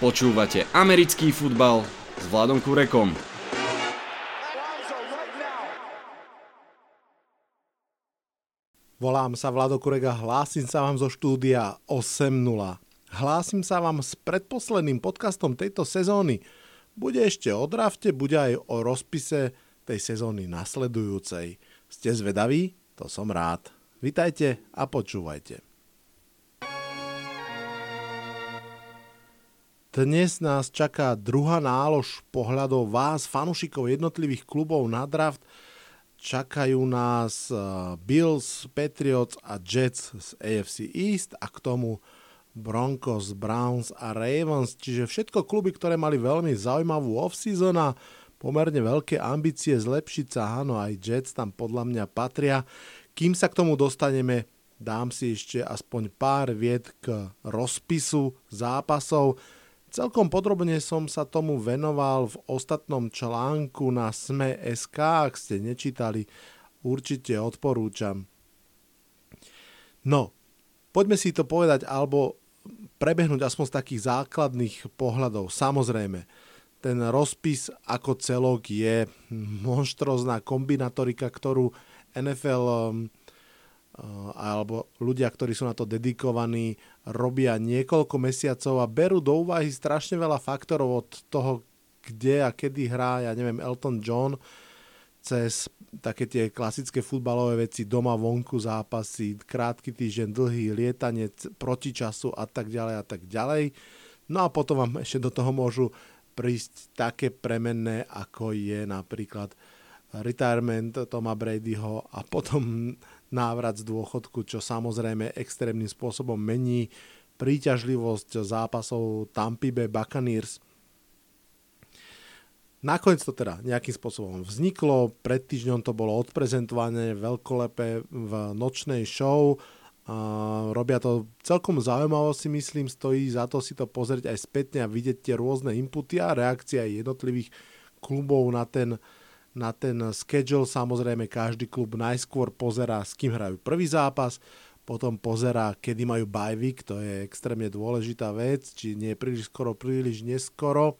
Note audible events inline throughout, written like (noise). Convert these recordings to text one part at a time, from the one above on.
Počúvate americký futbal s Vladom Kurekom. Volám sa Vlado Kurek a hlásim sa vám zo štúdia 8.0. Hlásim sa vám s predposledným podcastom tejto sezóny. Bude ešte o drafte, bude aj o rozpise tej sezóny nasledujúcej. Ste zvedaví? To som rád. Vitajte a počúvajte. Dnes nás čaká druhá nálož pohľadov vás, fanušikov jednotlivých klubov na draft. Čakajú nás eh, Bills, Patriots a Jets z AFC East a k tomu Broncos, Browns a Ravens, čiže všetko kluby, ktoré mali veľmi zaujímavú off-season a pomerne veľké ambície zlepšiť sa, áno, aj Jets tam podľa mňa patria. Kým sa k tomu dostaneme, dám si ešte aspoň pár vied k rozpisu zápasov. Celkom podrobne som sa tomu venoval v ostatnom článku na Sme.sk, ak ste nečítali, určite odporúčam. No, poďme si to povedať, alebo prebehnúť aspoň z takých základných pohľadov. Samozrejme, ten rozpis ako celok je monštrozná kombinatorika, ktorú NFL alebo ľudia, ktorí sú na to dedikovaní, robia niekoľko mesiacov a berú do úvahy strašne veľa faktorov od toho, kde a kedy hrá, ja neviem, Elton John, cez také tie klasické futbalové veci, doma, vonku zápasy, krátky týždeň, dlhý, lietanie proti času a tak ďalej a tak ďalej. No a potom vám (laughs) ešte do toho môžu prísť také premenné, ako je napríklad retirement Toma Bradyho a potom návrat z dôchodku, čo samozrejme extrémnym spôsobom mení príťažlivosť zápasov Tampa Bay Buccaneers. Nakoniec to teda nejakým spôsobom vzniklo, pred týždňom to bolo odprezentované veľkolepé v nočnej show, a robia to celkom zaujímavo si myslím, stojí za to si to pozrieť aj spätne a vidieť tie rôzne inputy a reakcie aj jednotlivých klubov na ten, na ten schedule. Samozrejme, každý klub najskôr pozerá, s kým hrajú prvý zápas, potom pozerá, kedy majú bye week, to je extrémne dôležitá vec, či nie je príliš skoro, príliš neskoro.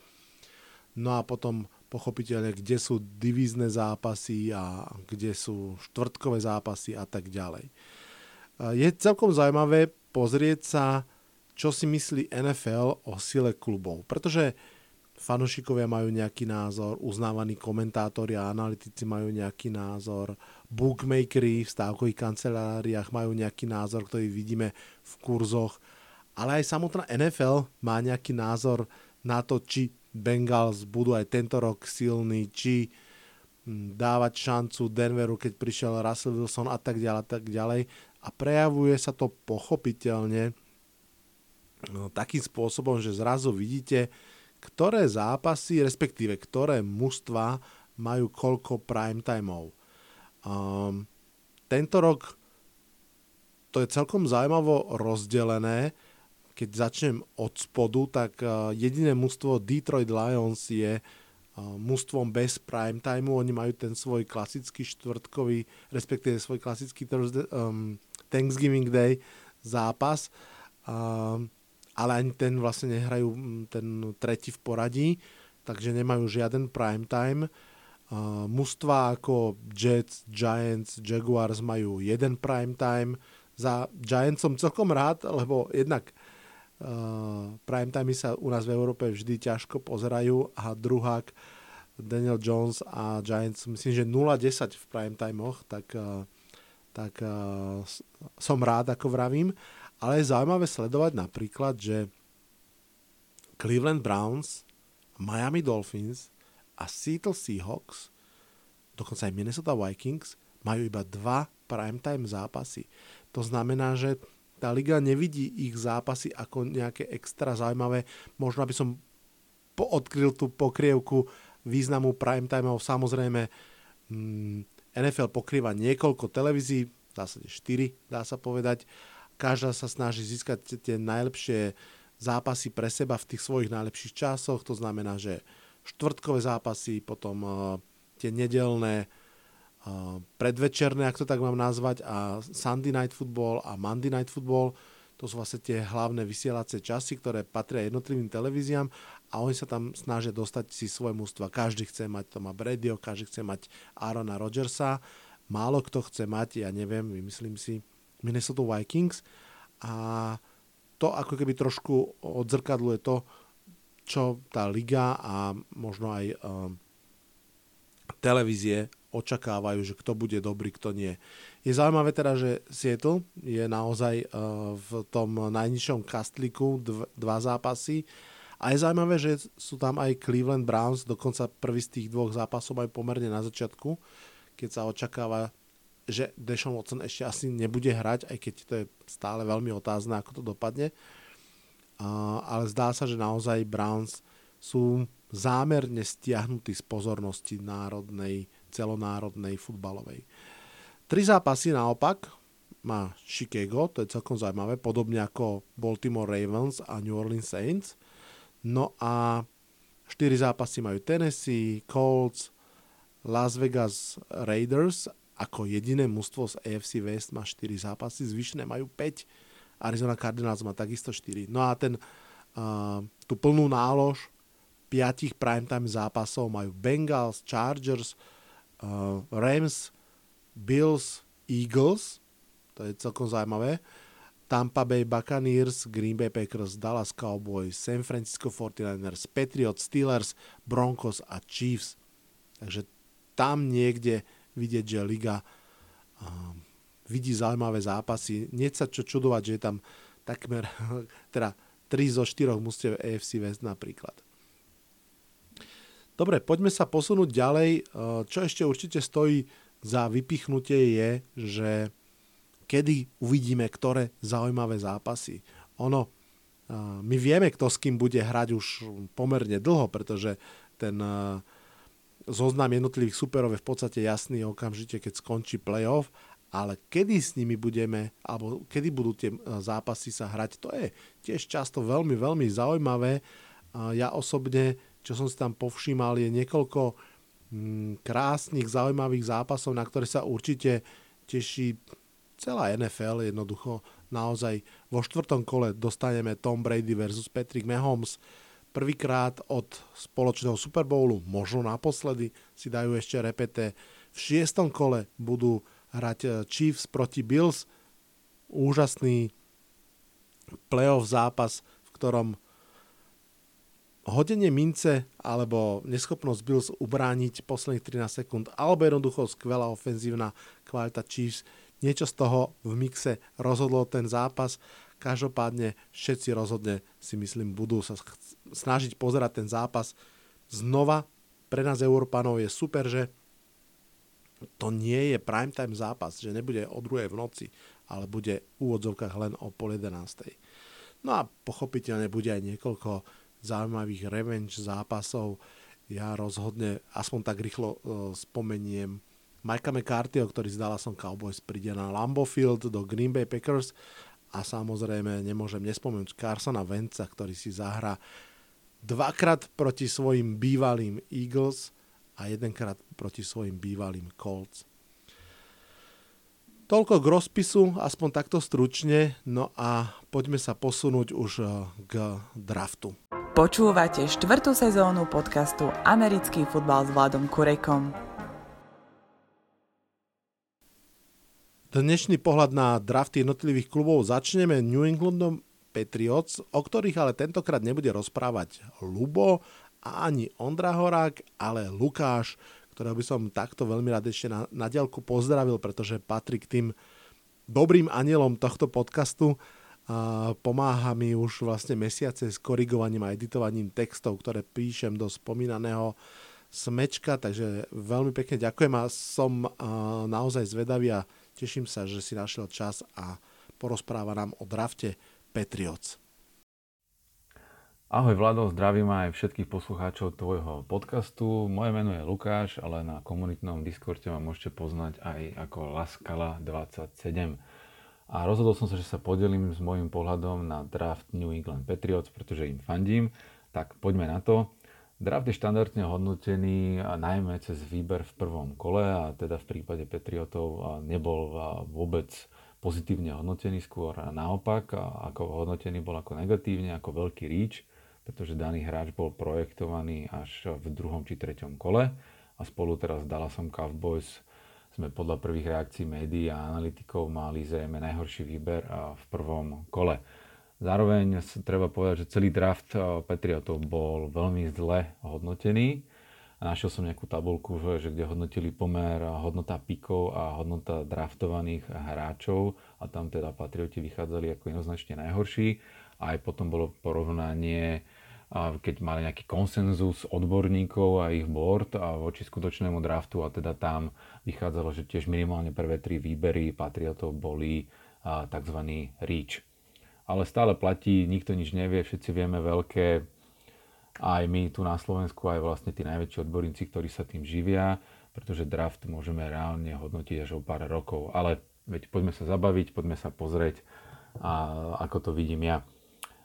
No a potom pochopiteľne, kde sú divízne zápasy a kde sú štvrtkové zápasy a tak ďalej. Je celkom zaujímavé pozrieť sa, čo si myslí NFL o sile klubov, pretože fanúšikovia majú nejaký názor, uznávaní komentátori a analytici majú nejaký názor, bookmakery v stávkových kanceláriách majú nejaký názor, ktorý vidíme v kurzoch, ale aj samotná NFL má nejaký názor na to, či Bengals budú aj tento rok silní, či hm, dávať šancu Denveru, keď prišiel Russell Wilson a tak ďalej, tak ďalej. A prejavuje sa to pochopiteľne no, takým spôsobom, že zrazu vidíte, ktoré zápasy, respektíve ktoré mužstva majú koľko prime timeov. Um, tento rok to je celkom zaujímavo rozdelené. Keď začnem od spodu, tak uh, jediné mužstvo Detroit Lions je uh, mužstvom bez prime timeu. Oni majú ten svoj klasický štvrtkový, respektíve svoj klasický Thursday, um, Thanksgiving Day zápas. Um, ale ani ten vlastne nehrajú ten tretí v poradí, takže nemajú žiaden prime time. Uh, mužstva ako Jets, Giants, Jaguars majú jeden prime time. Za Giants som celkom rád, lebo jednak uh, prime time sa u nás v Európe vždy ťažko pozerajú a druhák Daniel Jones a Giants, myslím, že 0-10 v prime timeoch, tak, uh, tak uh, som rád, ako vravím. Ale je zaujímavé sledovať napríklad, že Cleveland Browns, Miami Dolphins a Seattle Seahawks, dokonca aj Minnesota Vikings, majú iba dva primetime zápasy. To znamená, že tá liga nevidí ich zápasy ako nejaké extra zaujímavé. Možno by som odkryl tú pokrievku významu primetimeov. Samozrejme, mm, NFL pokrýva niekoľko televízií, v zásade 4, dá sa povedať, Každá sa snaží získať tie najlepšie zápasy pre seba v tých svojich najlepších časoch, to znamená, že štvrtkové zápasy, potom uh, tie nedelné, uh, predvečerné, ak to tak mám nazvať, a Sunday Night Football a Monday Night Football, to sú vlastne tie hlavné vysielacie časy, ktoré patria jednotlivým televíziám a oni sa tam snažia dostať si svoje mústva. Každý chce mať Toma Bradyho, každý chce mať Arona Rodgersa, málo kto chce mať, ja neviem, myslím si, Minnesota Vikings a to ako keby trošku odzrkadluje to, čo tá liga a možno aj um, televízie očakávajú, že kto bude dobrý, kto nie. Je zaujímavé teda, že Seattle je naozaj uh, v tom najnižšom kastlíku dv- dva zápasy a je zaujímavé, že sú tam aj Cleveland Browns, dokonca prvý z tých dvoch zápasov aj pomerne na začiatku, keď sa očakáva, že Deshaun Watson ešte asi nebude hrať, aj keď to je stále veľmi otázne, ako to dopadne. Uh, ale zdá sa, že naozaj Browns sú zámerne stiahnutí z pozornosti národnej celonárodnej futbalovej. Tri zápasy naopak má Chicago, to je celkom zaujímavé, podobne ako Baltimore Ravens a New Orleans Saints. No a štyri zápasy majú Tennessee, Colts, Las Vegas Raiders ako jediné mužstvo z AFC West má 4 zápasy, zvyšné majú 5, Arizona Cardinals má takisto 4. No a ten, uh, tú plnú nálož piatich primetime zápasov majú Bengals, Chargers, uh, Rams, Bills, Eagles, to je celkom zaujímavé, Tampa Bay Buccaneers, Green Bay Packers, Dallas Cowboys, San Francisco 49ers, Patriots, Steelers, Broncos a Chiefs. Takže tam niekde vidieť, že liga uh, vidí zaujímavé zápasy. Nie sa čo čudovať, že je tam takmer (laughs) teda 3 zo 4 mústiev AFC West napríklad. Dobre, poďme sa posunúť ďalej. E, čo ešte určite stojí za vypichnutie je, že kedy uvidíme, ktoré zaujímavé zápasy. Ono, e, my vieme, kto s kým bude hrať už pomerne dlho, pretože ten e, zoznam jednotlivých superov je v podstate jasný okamžite, keď skončí playoff, ale kedy s nimi budeme, alebo kedy budú tie zápasy sa hrať, to je tiež často veľmi, veľmi zaujímavé. Ja osobne čo som si tam povšímal, je niekoľko mm, krásnych, zaujímavých zápasov, na ktoré sa určite teší celá NFL. Jednoducho naozaj vo štvrtom kole dostaneme Tom Brady versus Patrick Mahomes. Prvýkrát od spoločného Super Bowlu, možno naposledy si dajú ešte repete. V šiestom kole budú hrať eh, Chiefs proti Bills. Úžasný playoff zápas, v ktorom hodenie mince alebo neschopnosť Bills ubrániť posledných 13 sekúnd alebo jednoducho skvelá ofenzívna kvalita Chiefs. Niečo z toho v mixe rozhodlo ten zápas. Každopádne všetci rozhodne si myslím budú sa snažiť pozerať ten zápas znova. Pre nás Európanov je super, že to nie je primetime zápas, že nebude o druhej v noci, ale bude v úvodzovkách len o pol 11. No a pochopiteľne bude aj niekoľko zaujímavých revenge zápasov. Ja rozhodne, aspoň tak rýchlo uh, spomeniem, Mikea McCarthyho, ktorý z Dallasom Cowboys príde na Lambeau Field do Green Bay Packers a samozrejme nemôžem nespomenúť Carsona Venca, ktorý si zahrá dvakrát proti svojim bývalým Eagles a jedenkrát proti svojim bývalým Colts. Toľko k rozpisu, aspoň takto stručne, no a poďme sa posunúť už eh, k draftu. Počúvate štvrtú sezónu podcastu Americký futbal s Vladom Kurekom. Dnešný pohľad na drafty jednotlivých klubov začneme New Englandom Patriots, o ktorých ale tentokrát nebude rozprávať Lubo a ani Ondra Horák, ale Lukáš, ktorého by som takto veľmi rád ešte na, na diaľku pozdravil, pretože patrí k tým dobrým anielom tohto podcastu a pomáha mi už vlastne mesiace s korigovaním a editovaním textov, ktoré píšem do spomínaného smečka, takže veľmi pekne ďakujem a som naozaj zvedavý a teším sa, že si našiel čas a porozpráva nám o drafte Patriots. Ahoj Vlado, zdravím aj všetkých poslucháčov tvojho podcastu. Moje meno je Lukáš, ale na komunitnom Discorde ma môžete poznať aj ako Laskala27. A rozhodol som sa, že sa podelím s môjim pohľadom na draft New England Patriots, pretože im fandím. Tak poďme na to. Draft je štandardne hodnotený najmä cez výber v prvom kole a teda v prípade Patriotov nebol vôbec pozitívne hodnotený, skôr naopak, ako hodnotený bol ako negatívne, ako veľký reach, pretože daný hráč bol projektovaný až v druhom či treťom kole a spolu teraz s Dallasom Cowboys sme podľa prvých reakcií médií a analytikov mali zrejme najhorší výber v prvom kole. Zároveň treba povedať, že celý draft Patriotov bol veľmi zle hodnotený a našiel som nejakú tabulku, že, kde hodnotili pomer hodnota pikov a hodnota draftovaných hráčov a tam teda Patrioti vychádzali ako jednoznačne najhorší. A aj potom bolo porovnanie, keď mali nejaký konsenzus odborníkov a ich board a voči skutočnému draftu a teda tam vychádzalo, že tiež minimálne prvé tri výbery Patriotov boli tzv. reach. Ale stále platí, nikto nič nevie, všetci vieme veľké aj my tu na Slovensku, aj vlastne tí najväčší odborníci, ktorí sa tým živia, pretože draft môžeme reálne hodnotiť až o pár rokov. Ale veď poďme sa zabaviť, poďme sa pozrieť, a ako to vidím ja.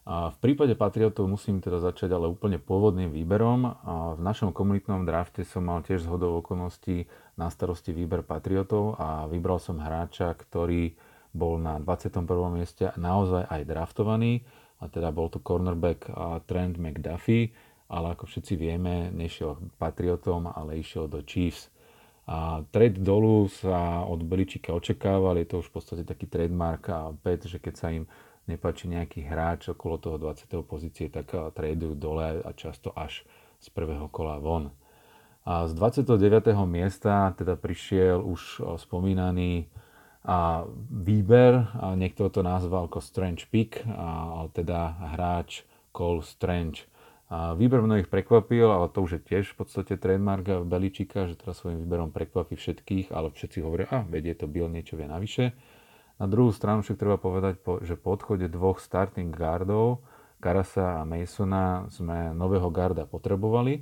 A v prípade Patriotov musím teda začať ale úplne pôvodným výberom. A v našom komunitnom drafte som mal tiež zhodou okolností na starosti výber Patriotov a vybral som hráča, ktorý bol na 21. mieste naozaj aj draftovaný a teda bol to cornerback Trent McDuffie, ale ako všetci vieme, nešiel Patriotom, ale išiel do Chiefs. A trade dolu sa od Beličika očakával, je to už v podstate taký trademark a pet, že keď sa im nepáči nejaký hráč okolo toho 20. pozície, tak tradujú dole a často až z prvého kola von. A z 29. miesta teda prišiel už spomínaný a výber, a niekto to nazval ako Strange Pick, a, teda hráč Cole Strange. A výber mnohých prekvapil, ale to už je tiež v podstate trademark Beličika, že teraz svojím výberom prekvapí všetkých, ale všetci hovoria, a vedie to Bill niečo vie navyše. Na druhú stranu však treba povedať, že po odchode dvoch starting guardov, Karasa a Masona, sme nového garda potrebovali.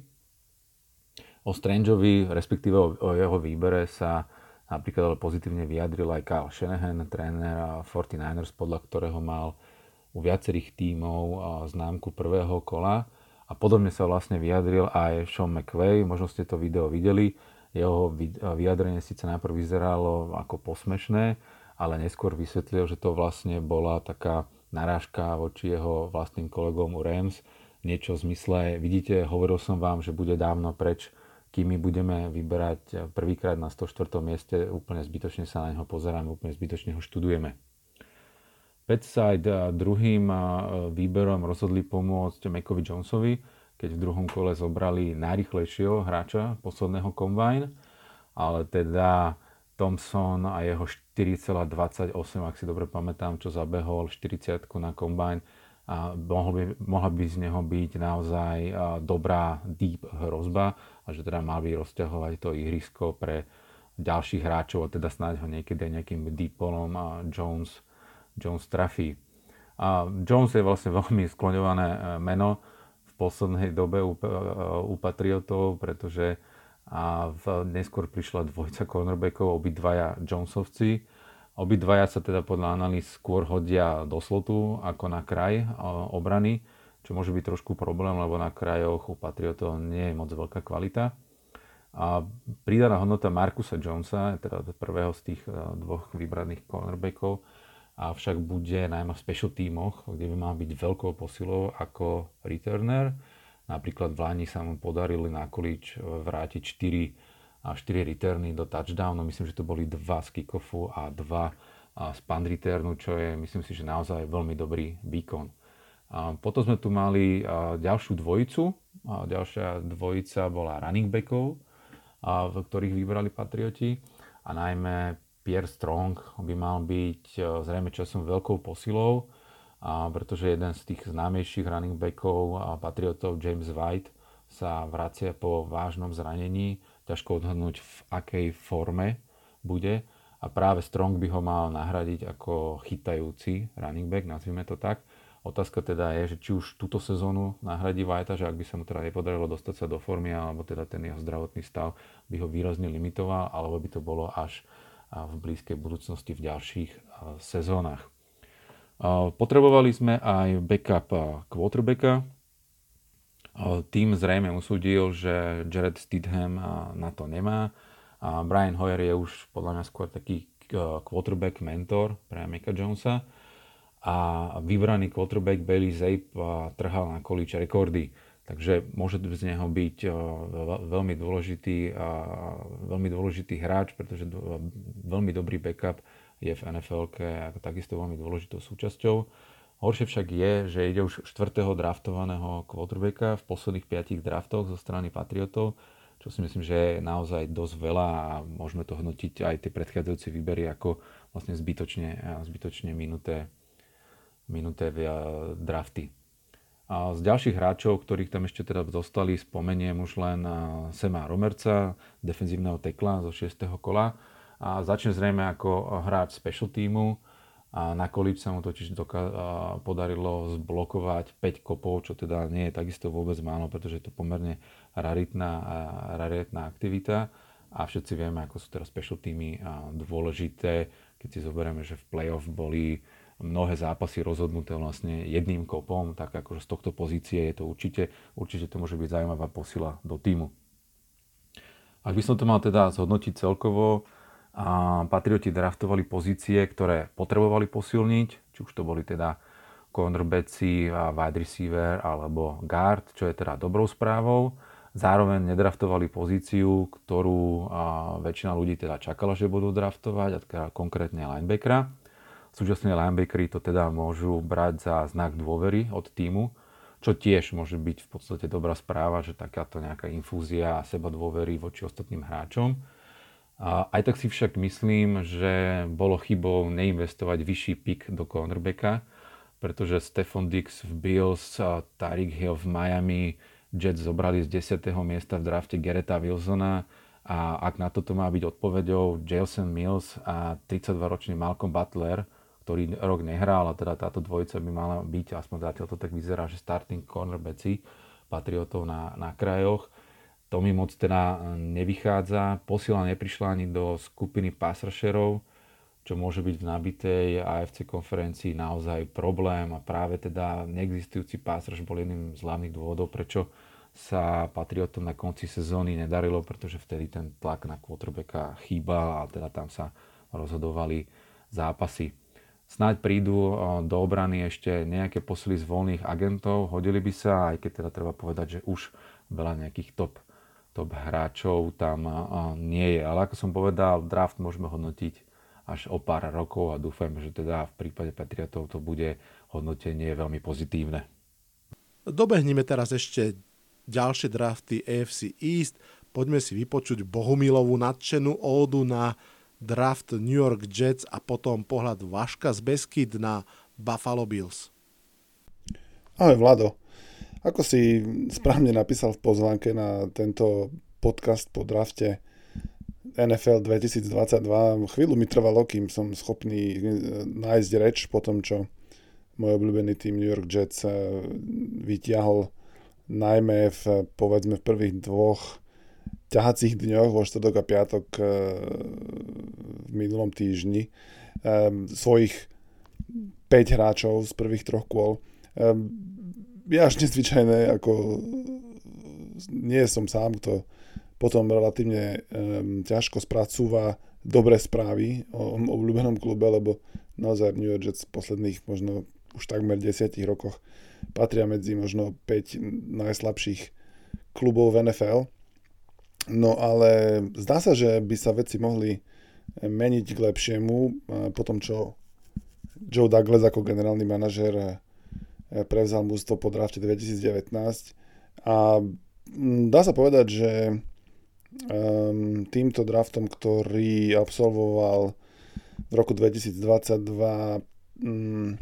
O Strangeovi, respektíve o jeho výbere sa Napríklad ale pozitívne vyjadril aj Kyle Shanahan, tréner 49ers, podľa ktorého mal u viacerých tímov známku prvého kola. A podobne sa vlastne vyjadril aj Sean McVay, možno ste to video videli. Jeho vyjadrenie síce najprv vyzeralo ako posmešné, ale neskôr vysvetlil, že to vlastne bola taká narážka voči jeho vlastným kolegom u Rams. Niečo v zmysle, vidíte, hovoril som vám, že bude dávno preč kým my budeme vyberať prvýkrát na 104. mieste, úplne zbytočne sa na neho pozeráme, úplne zbytočne ho študujeme. Petside druhým výberom rozhodli pomôcť Mekovi Jonesovi, keď v druhom kole zobrali najrychlejšieho hráča posledného combine, ale teda Thompson a jeho 4,28, ak si dobre pamätám, čo zabehol 40 na combine, a mohol by, mohla by z neho byť naozaj dobrá deep hrozba a že teda mal by rozťahovať to ihrisko pre ďalších hráčov a teda snáď ho niekedy nejakým deep polom a Jones, Jones trafí. A Jones je vlastne (laughs) veľmi skloňované e, meno v poslednej dobe u, e, u Patriotov, pretože a v, neskôr prišla dvojca cornerbackov, obidvaja Jonesovci Obidvaja sa teda podľa analýz skôr hodia do slotu ako na kraj obrany, čo môže byť trošku problém, lebo na krajoch u Patriotov nie je moc veľká kvalita. A pridaná hodnota Markusa Jonesa, teda prvého z tých e, dvoch vybraných cornerbackov, avšak bude najmä v special tímoch, kde by mal byť veľkou posilou ako returner. Napríklad v Lani sa mu podarili na količ vrátiť 4 a 4 returny do touchdownu. Myslím, že to boli 2 z kickoffu a 2 z punt returnu, čo je myslím si, že naozaj veľmi dobrý výkon. A potom sme tu mali ďalšiu dvojicu. A ďalšia dvojica bola running backov, a v ktorých vybrali Patrioti. A najmä Pierre Strong by mal byť zrejme časom veľkou posilou, a pretože jeden z tých známejších running backov a Patriotov, James White, sa vracia po vážnom zranení ťažko odhadnúť v akej forme bude a práve Strong by ho mal nahradiť ako chytajúci running back, nazvime to tak. Otázka teda je, že či už túto sezónu nahradí Vajta, že ak by sa mu teda nepodarilo dostať sa do formy, alebo teda ten jeho zdravotný stav by ho výrazne limitoval, alebo by to bolo až v blízkej budúcnosti v ďalších sezónach. Potrebovali sme aj backup quarterbacka, tým zrejme usúdil, že Jared Stidham na to nemá. Brian Hoyer je už podľa mňa skôr taký quarterback mentor pre Mika Jonesa a vybraný quarterback Bailey Zape trhal na količ rekordy. Takže môže z neho byť veľmi dôležitý, veľmi dôležitý hráč, pretože veľmi dobrý backup je v NFL takisto veľmi dôležitou súčasťou. Horšie však je, že ide už štvrtého draftovaného quarterbacka v posledných piatich draftoch zo strany Patriotov, čo si myslím, že je naozaj dosť veľa a môžeme to hodnotiť aj tie predchádzajúce výbery ako vlastne zbytočne, zbytočne minuté, minuté drafty. A z ďalších hráčov, ktorých tam ešte teda zostali, spomeniem už len Sema Romerca, defenzívneho tekla zo 6. kola. A začne zrejme ako hráč special týmu. A na količ sa mu totiž doka- podarilo zblokovať 5 kopov, čo teda nie je takisto vôbec málo, pretože je to pomerne raritná, raritná aktivita. A všetci vieme, ako sú teraz special týmy dôležité, keď si zoberieme, že v playoff boli mnohé zápasy rozhodnuté vlastne jedným kopom, tak akože z tohto pozície je to určite, určite to môže byť zaujímavá posila do týmu. Ak by som to mal teda zhodnotiť celkovo, a Patrioti draftovali pozície, ktoré potrebovali posilniť, či už to boli teda cornerbacki, wide receiver alebo guard, čo je teda dobrou správou. Zároveň nedraftovali pozíciu, ktorú väčšina ľudí teda čakala, že budú draftovať, a teda konkrétne linebackera. Súčasne linebackery to teda môžu brať za znak dôvery od týmu, čo tiež môže byť v podstate dobrá správa, že takáto nejaká infúzia a seba dôvery voči ostatným hráčom. Aj tak si však myslím, že bolo chybou neinvestovať vyšší pik do cornerbacka, pretože Stefan Dix v Bills, Tariq Hill v Miami, Jets zobrali z 10. miesta v drafte Gereta Wilsona a ak na toto má byť odpovedou Jason Mills a 32-ročný Malcolm Butler, ktorý rok nehral, a teda táto dvojica by mala byť, aspoň zatiaľ to tak vyzerá, že starting cornerbacki Patriotov na, na krajoch. To mi moc teda nevychádza. Posila neprišla ani do skupiny passrusherov, čo môže byť v nabitej AFC konferencii naozaj problém a práve teda neexistujúci pass bol jedným z hlavných dôvodov, prečo sa Patriotom na konci sezóny nedarilo, pretože vtedy ten tlak na quarterbacka chýbal a teda tam sa rozhodovali zápasy. Snáď prídu do obrany ešte nejaké posily z voľných agentov, hodili by sa, aj keď teda treba povedať, že už veľa nejakých top, top hráčov tam nie je. Ale ako som povedal, draft môžeme hodnotiť až o pár rokov a dúfam, že teda v prípade Patriotov to bude hodnotenie veľmi pozitívne. Dobehneme teraz ešte ďalšie drafty AFC East. Poďme si vypočuť Bohumilovú nadšenú ódu na draft New York Jets a potom pohľad Vaška z Beskid na Buffalo Bills. Ahoj Vlado. Ako si správne napísal v pozvánke na tento podcast po drafte NFL 2022, chvíľu mi trvalo, kým som schopný e, nájsť reč po tom, čo môj obľúbený tým New York Jets e, vytiahol najmä v, povedzme, v prvých dvoch ťahacích dňoch, vo štvrtok a piatok e, v minulom týždni um, svojich 5 hráčov z prvých troch kôl. Um, je až nezvyčajné, ako nie som sám, kto potom relatívne um, ťažko spracúva dobré správy o obľúbenom klube, lebo naozaj New York Jets v posledných možno už takmer 10 rokoch patria medzi možno 5 najslabších klubov v NFL No ale zdá sa, že by sa veci mohli meniť k lepšiemu po tom, čo Joe Douglas ako generálny manažer eh, prevzal mústvo po drafte 2019 a mm, dá sa povedať, že um, týmto draftom, ktorý absolvoval v roku 2022 um,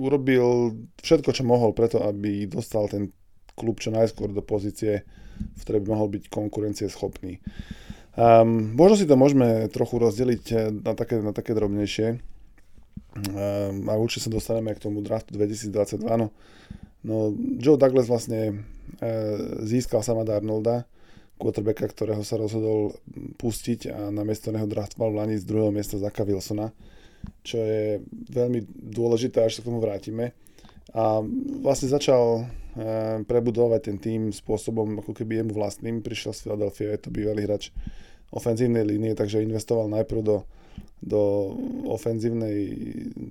urobil všetko, čo mohol preto, aby dostal ten klub čo najskôr do pozície v ktorej by mohol byť konkurencieschopný. Um, možno si to môžeme trochu rozdeliť eh, na také, na také drobnejšie. Um, a určite sa dostaneme k tomu draftu 2022. No, no Joe Douglas vlastne e, získal sama Darnolda, quarterbacka, ktorého sa rozhodol pustiť a namiesto neho draftoval v Lani z druhého miesta Zaka Wilsona, čo je veľmi dôležité, až sa k tomu vrátime. A vlastne začal Eh, prebudovať ten tým spôsobom, ako keby jemu vlastným. Prišiel z Philadelphia, je to bývalý hráč ofenzívnej línie, takže investoval najprv do do ofenzívnej,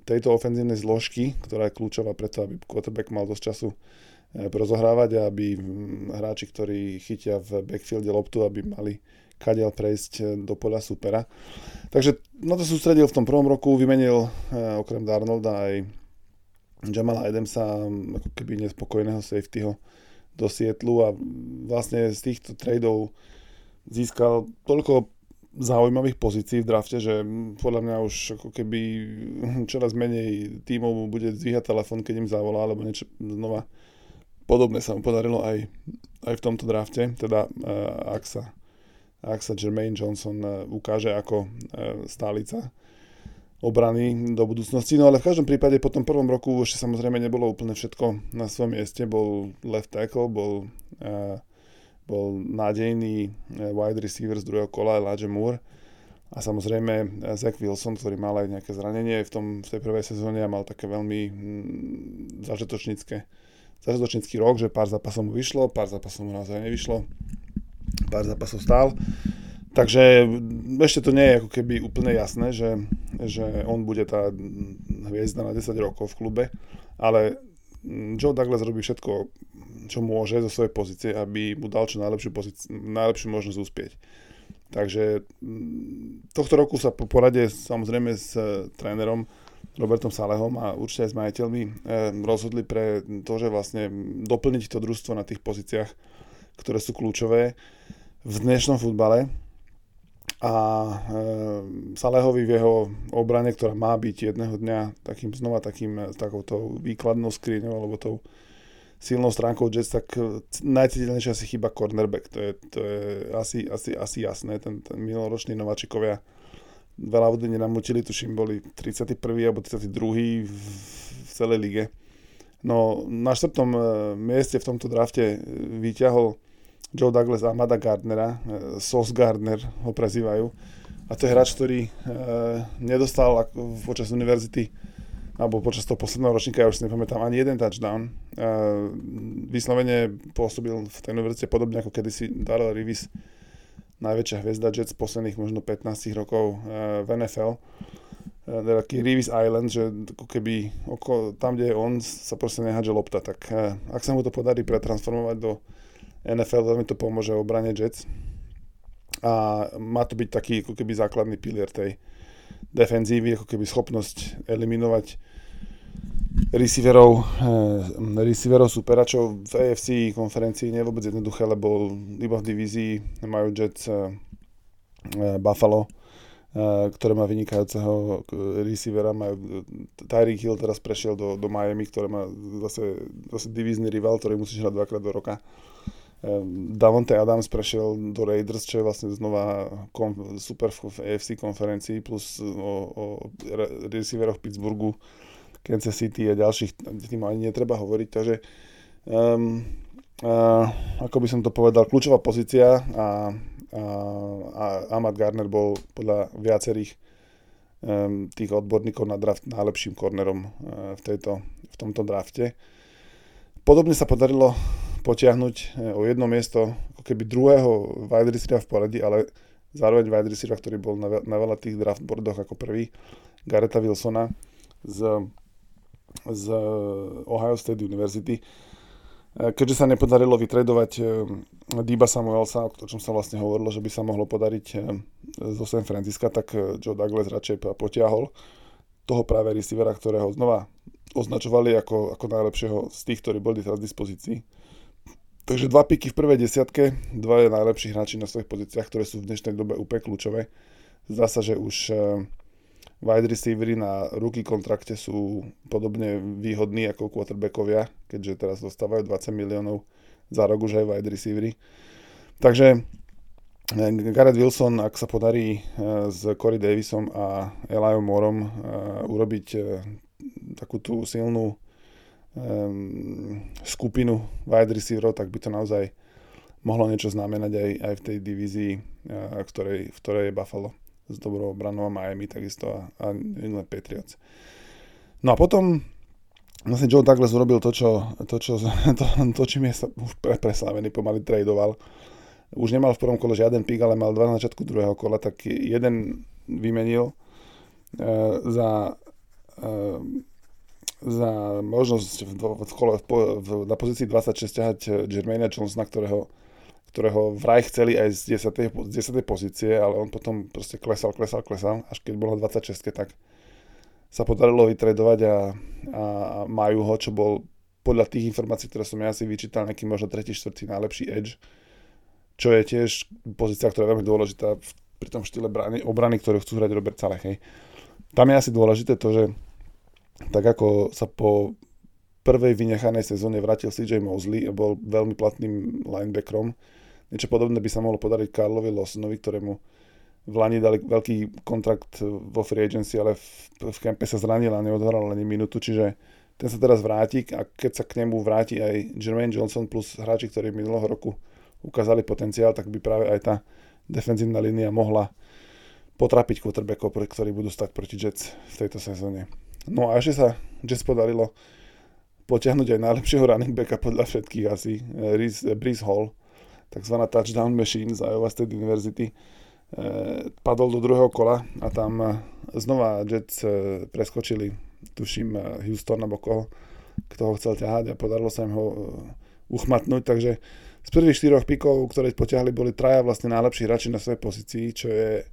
tejto ofenzívnej zložky, ktorá je kľúčová preto, aby quarterback mal dosť času e, rozohrávať a aby hráči, ktorí chytia v backfielde loptu, aby mali kadiaľ prejsť e, do poľa supera. Takže na to sústredil v tom prvom roku, vymenil okrem Darnolda aj Jamala Adamsa, ako keby nespokojného safetyho do Sietlu a vlastne z týchto tradeov získal toľko zaujímavých pozícií v drafte, že podľa mňa už ako keby čoraz menej tímov mu bude zdvíhať telefón, keď im zavolá, alebo niečo znova. Podobné sa mu podarilo aj, aj v tomto drafte, teda uh, ak, sa, ak sa Jermaine Johnson uh, ukáže ako uh, stálica obrany do budúcnosti. No ale v každom prípade po tom prvom roku ešte samozrejme nebolo úplne všetko na svojom mieste. Bol left tackle, bol uh, bol nádejný eh, wide receiver z druhého kola Elijah Moore a samozrejme eh, Zach Wilson, ktorý mal aj nejaké zranenie v, tom, v tej prvej sezóne a mal také veľmi mm, zažitočnícke zažitočnícky rok, že pár zápasov mu vyšlo, pár zápasov mu naozaj nevyšlo, pár zápasov stál. Takže ešte to nie je ako keby úplne jasné, že, že on bude tá hviezda na 10 rokov v klube, ale Joe Douglas robí všetko čo môže zo svojej pozície, aby mu dal čo najlepšiu, pozíci- najlepšiu možnosť uspieť. Takže tohto roku sa po porade samozrejme s trénerom Robertom Salehom a určite aj s majiteľmi e, rozhodli pre to, že vlastne doplniť to družstvo na tých pozíciách, ktoré sú kľúčové v dnešnom futbale a e, Salehovi v jeho obrane, ktorá má byť jedného dňa takým znova takým takouto výkladnou skriňou alebo tou silnou stránkou Jets, tak e, najciteľnejšia asi chyba cornerback. To je, to je asi, asi, asi jasné. Ten, ten minuloročný nováčikovia veľa vody nenamutili, tuším, boli 31. alebo 32. v, v celej lige. No na štvrtom e, mieste v tomto drafte e, vyťahol Joe Douglas a Amada Gardnera, Sos Gardner ho prezývajú. A to je hráč, ktorý e, nedostal počas univerzity alebo počas toho posledného ročníka, ja už si nepamätám, ani jeden touchdown. Uh, vyslovene pôsobil v tej univerzite podobne ako kedysi Darrell Reeves, najväčšia hviezda Jets posledných možno 15 rokov uh, v NFL. Uh, taký Reeves Island, že keby oko, tam, kde je on, sa proste nehádže lopta. Tak uh, ak sa mu to podarí pretransformovať do NFL, veľmi to pomôže obrane Jets. A má to byť taký ako keby základný pilier tej defenzívy, ako keby schopnosť eliminovať receiverov, eh, receiverov superačov v AFC konferencii nie je vôbec jednoduché, lebo iba v divízii majú Jets eh, eh, Buffalo, eh, ktoré má vynikajúceho eh, receivera, majú Tyreek Hill teraz prešiel do, do Miami, ktoré má zase, zase divízny rival, ktorý musí hrať dvakrát do roka. Eh, Davonte Adams prešiel do Raiders, čo je vlastne znova kom, super v AFC konferencii, plus o, o receiveroch Pittsburghu Kansas City a ďalších tým ani netreba hovoriť, takže um, uh, ako by som to povedal, kľúčová pozícia a, a, a Ahmad Garner bol podľa viacerých um, tých odborníkov na draft najlepším kornerom uh, v, tejto, v tomto drafte. Podobne sa podarilo potiahnuť uh, o jedno miesto ako keby druhého wide receivera v poradí, ale zároveň wide receiver, ktorý bol na, veľa tých draft boardoch ako prvý, Gareta Wilsona z z Ohio State University. E, keďže sa nepodarilo vytredovať e, Diba Samuelsa, o čom sa vlastne hovorilo, že by sa mohlo podariť e, zo San Francisca, tak Joe Douglas radšej potiahol toho práve receivera, ktorého znova označovali ako, ako najlepšieho z tých, ktorí boli teraz v dispozícii. Takže dva piky v prvej desiatke, dva je najlepší hráči na svojich pozíciách, ktoré sú v dnešnej dobe úplne kľúčové. Zdá sa, že už wide receivery na ruky kontrakte sú podobne výhodní ako quarterbackovia, keďže teraz dostávajú 20 miliónov za rok už aj wide receivery. Takže eh, Garrett Wilson, ak sa podarí eh, s Corey Davisom a Eliom Moorom eh, urobiť takú tú silnú skupinu wide receiverov, tak by to naozaj mohlo niečo znamenať aj, aj v tej divízii, ktorej, v ktorej je Buffalo s dobrou obranou a Miami takisto a, a England Patriots. No a potom vlastne Joe Douglas urobil to, čo, to, čo, (laughs) to, to čím je už pre, preslavený, pomaly tradoval. Už nemal v prvom kole žiaden pík, ale mal dva na začiatku druhého kola, tak jeden vymenil za, za možnosť v, v, v, na pozícii 26 ťahať Jermaina Johnsona, ktorého ktorého vraj chceli aj z 10. z 10. pozície, ale on potom proste klesal, klesal, klesal, až keď bolo 26. tak sa podarilo vytredovať a, a majú ho, čo bol podľa tých informácií, ktoré som ja si vyčítal, nejaký možno 3. 4. najlepší edge, čo je tiež pozícia, ktorá je veľmi dôležitá pri tom štýle brany, obrany, ktorú chcú hrať Robert Saleh. Tam je asi dôležité to, že tak ako sa po prvej vynechanej sezóne vrátil CJ Mosley a bol veľmi platným linebackerom, Niečo podobné by sa mohlo podariť Karlovi Lawsonovi, ktorému v Lani dali veľký kontrakt vo free agency, ale v, v kempe sa zranil a neodhral ani minútu, čiže ten sa teraz vráti a keď sa k nemu vráti aj Jermaine Johnson plus hráči, ktorí minulého roku ukázali potenciál, tak by práve aj tá defenzívna línia mohla potrapiť quarterbackov, ktorí budú stať proti Jets v tejto sezóne. No a ešte sa Jets podarilo potiahnuť aj najlepšieho running backa podľa všetkých asi, eh, Breeze Hall, tzv. touchdown machine z Iowa State University, e, padol do druhého kola a tam znova Jets preskočili, tuším, Houston alebo koho, kto ho chcel ťahať a podarilo sa im ho uchmatnúť, takže z prvých štyroch pikov, ktoré potiahli, boli traja vlastne najlepší hráči na svojej pozícii, čo je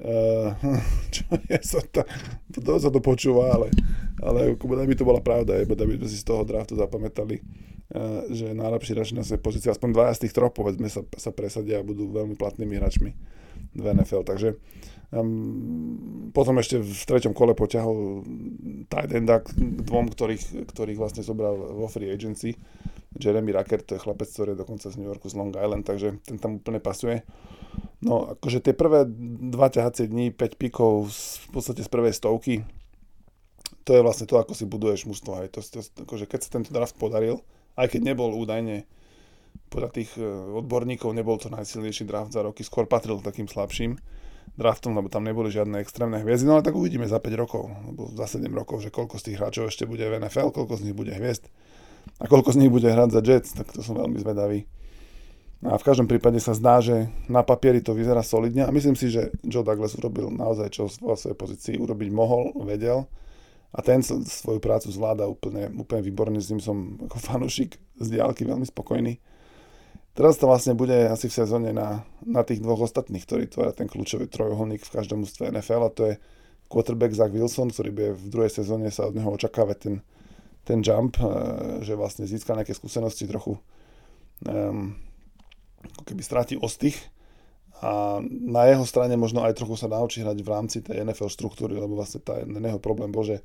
Uh, (laughs) čo je sa to, to sa to počúva, ale, ale by to bola pravda, je, by sme si z toho draftu zapamätali Eh, že najlepší hráči na svojej pozícii, aspoň dvaja z tých troch, povedzme, sa, sa presadia a budú veľmi platnými hráčmi v NFL. Takže um, potom ešte v treťom kole poťahol tight enda k dvom, ktorých, ktorých vlastne zobral vo free agency. Jeremy Rucker, to je chlapec, ktorý je dokonca z New Yorku, z Long Island, takže ten tam úplne pasuje. No, akože tie prvé dva ťahacie dní, 5 pikov v podstate z prvej stovky, to je vlastne to, ako si buduješ mužstvo. Hej. To, to, akože keď sa tento draft podaril, aj keď nebol údajne podľa tých e, odborníkov nebol to najsilnejší draft za roky, skôr patril takým slabším draftom, lebo tam neboli žiadne extrémne hviezdy, no ale tak uvidíme za 5 rokov, alebo za 7 rokov, že koľko z tých hráčov ešte bude v NFL, koľko z nich bude hviezd a koľko z nich bude hrať za Jets, tak to som veľmi zvedavý. A v každom prípade sa zdá, že na papieri to vyzerá solidne a myslím si, že Joe Douglas urobil naozaj, čo vo svojej pozícii urobiť mohol, vedel a ten svoju prácu zvláda úplne, úplne výborne, s ním som ako fanúšik z diálky veľmi spokojný. Teraz to vlastne bude asi v sezóne na, na tých dvoch ostatných, ktorí tvoria ten kľúčový trojuholník v každom ústve NFL a to je quarterback Zach Wilson, ktorý bude v druhej sezóne sa od neho očakávať ten, ten jump, eh, že vlastne získa nejaké skúsenosti trochu um, ako keby stráti ostých a na jeho strane možno aj trochu sa naučí hrať v rámci tej NFL štruktúry, lebo vlastne tá, jeho problém bol, že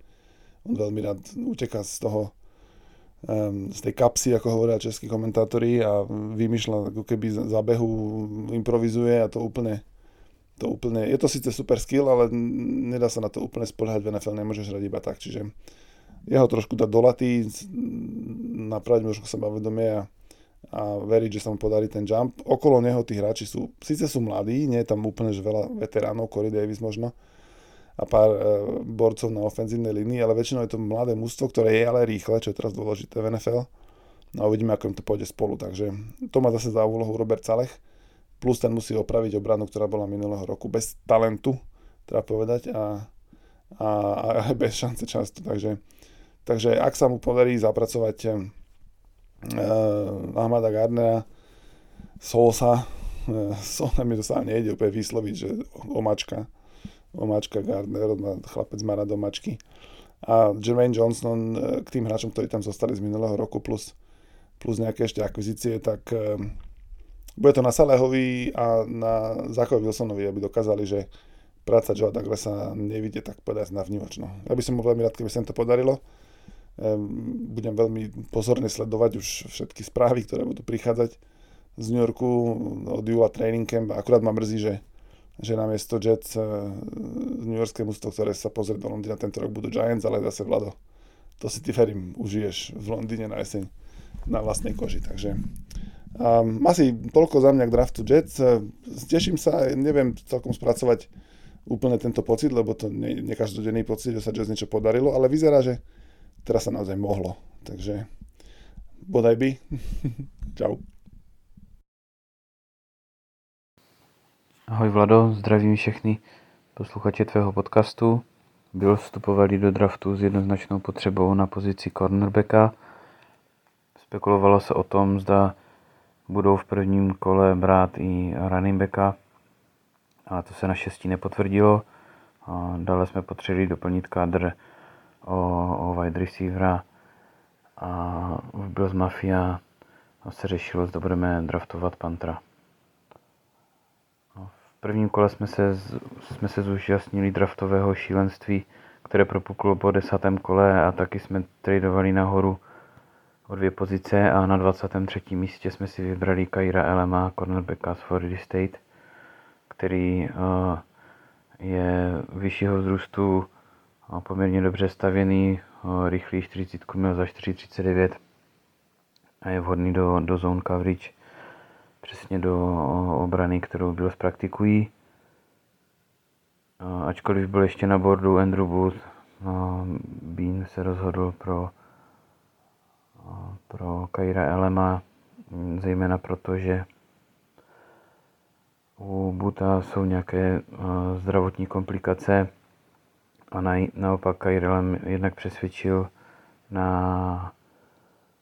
on veľmi rád uteká z toho, um, z tej kapsy, ako hovoria českí komentátori a vymýšľa, ako keby za behu improvizuje a to úplne, to úplne, je to síce super skill, ale nedá sa na to úplne spoliehať v NFL, nemôžeš hrať iba tak, čiže jeho trošku dať do laty, napraviť možno sebavedomie a, a veriť, že sa mu podarí ten jump. Okolo neho tí hráči sú, síce sú mladí, nie je tam úplne že veľa veteránov, Corey Davis možno, a pár e, borcov na ofenzívnej línii, ale väčšinou je to mladé mužstvo, ktoré je ale rýchle, čo je teraz dôležité v NFL. No a uvidíme, ako im to pôjde spolu. Takže to má zase za úlohu Robert Salech. Plus ten musí opraviť obranu, ktorá bola minulého roku bez talentu, treba povedať, a, a, a (laughs) bez šance často. Takže, takže ak sa mu podarí zapracovať uh, Ahmada Gardnera, Solsa, uh, Solsa mi to sa nejde úplne vysloviť, že omačka, omáčka Gardner, chlapec má rád omáčky. A Jermaine Johnson e, k tým hráčom, ktorí tam zostali z minulého roku plus, plus nejaké ešte akvizície, tak um, bude to na Salehovi a na Zachovi Wilsonovi, aby dokázali, že práca Joe Douglasa nevidie tak povedať na vnímačno. Ja by som bol veľmi rád, keby sa to podarilo. Budem veľmi pozorne sledovať už všetky správy, ktoré budú prichádzať z New Yorku od júla training camp. Akurát ma mrzí, že že namiesto Jets uh, New Yorkské mústvo, ktoré sa pozrie do Londýna tento rok budú Giants, ale zase Vlado, to si ty verím, užiješ v Londýne na jeseň na vlastnej koži, takže um, asi toľko za mňa k draftu Jets. Uh, teším sa, neviem celkom spracovať úplne tento pocit, lebo to nie je každodenný pocit, že sa Jets niečo podarilo, ale vyzerá, že teraz sa naozaj mohlo. Takže bodaj by. (laughs) Čau. Ahoj Vlado, zdravím všechny posluchači tvého podcastu. Byl vstupovali do draftu s jednoznačnou potřebou na pozici cornerbacka. Spekulovalo se o tom, zda budou v prvním kole brát i running backa, ale to se naštěstí nepotvrdilo. Dále jsme potřebovali doplnit kádr o, o wide receivera a v Bills Mafia se řešilo, zda budeme draftovat Pantra. V prvním kole jsme se, jsme se zúčastnili draftového šílenství, které propuklo po desátém kole a taky jsme tradovali nahoru o dvě pozice a na 23. místě jsme si vybrali Kaira Elema, cornerbacka z Florida State, který uh, je vyššího vzrůstu poměrně dobře stavěný, rychlý 40 měl za 4,39 a je vhodný do, do zone coverage, přesně do obrany, kterou byl praktikují. Ačkoliv byl ještě na bordu Andrew Booth, Bean se rozhodl pro, pro Kaira Elema, zejména proto, že u Buta jsou nějaké zdravotní komplikace a naopak Kairelem jednak přesvědčil na,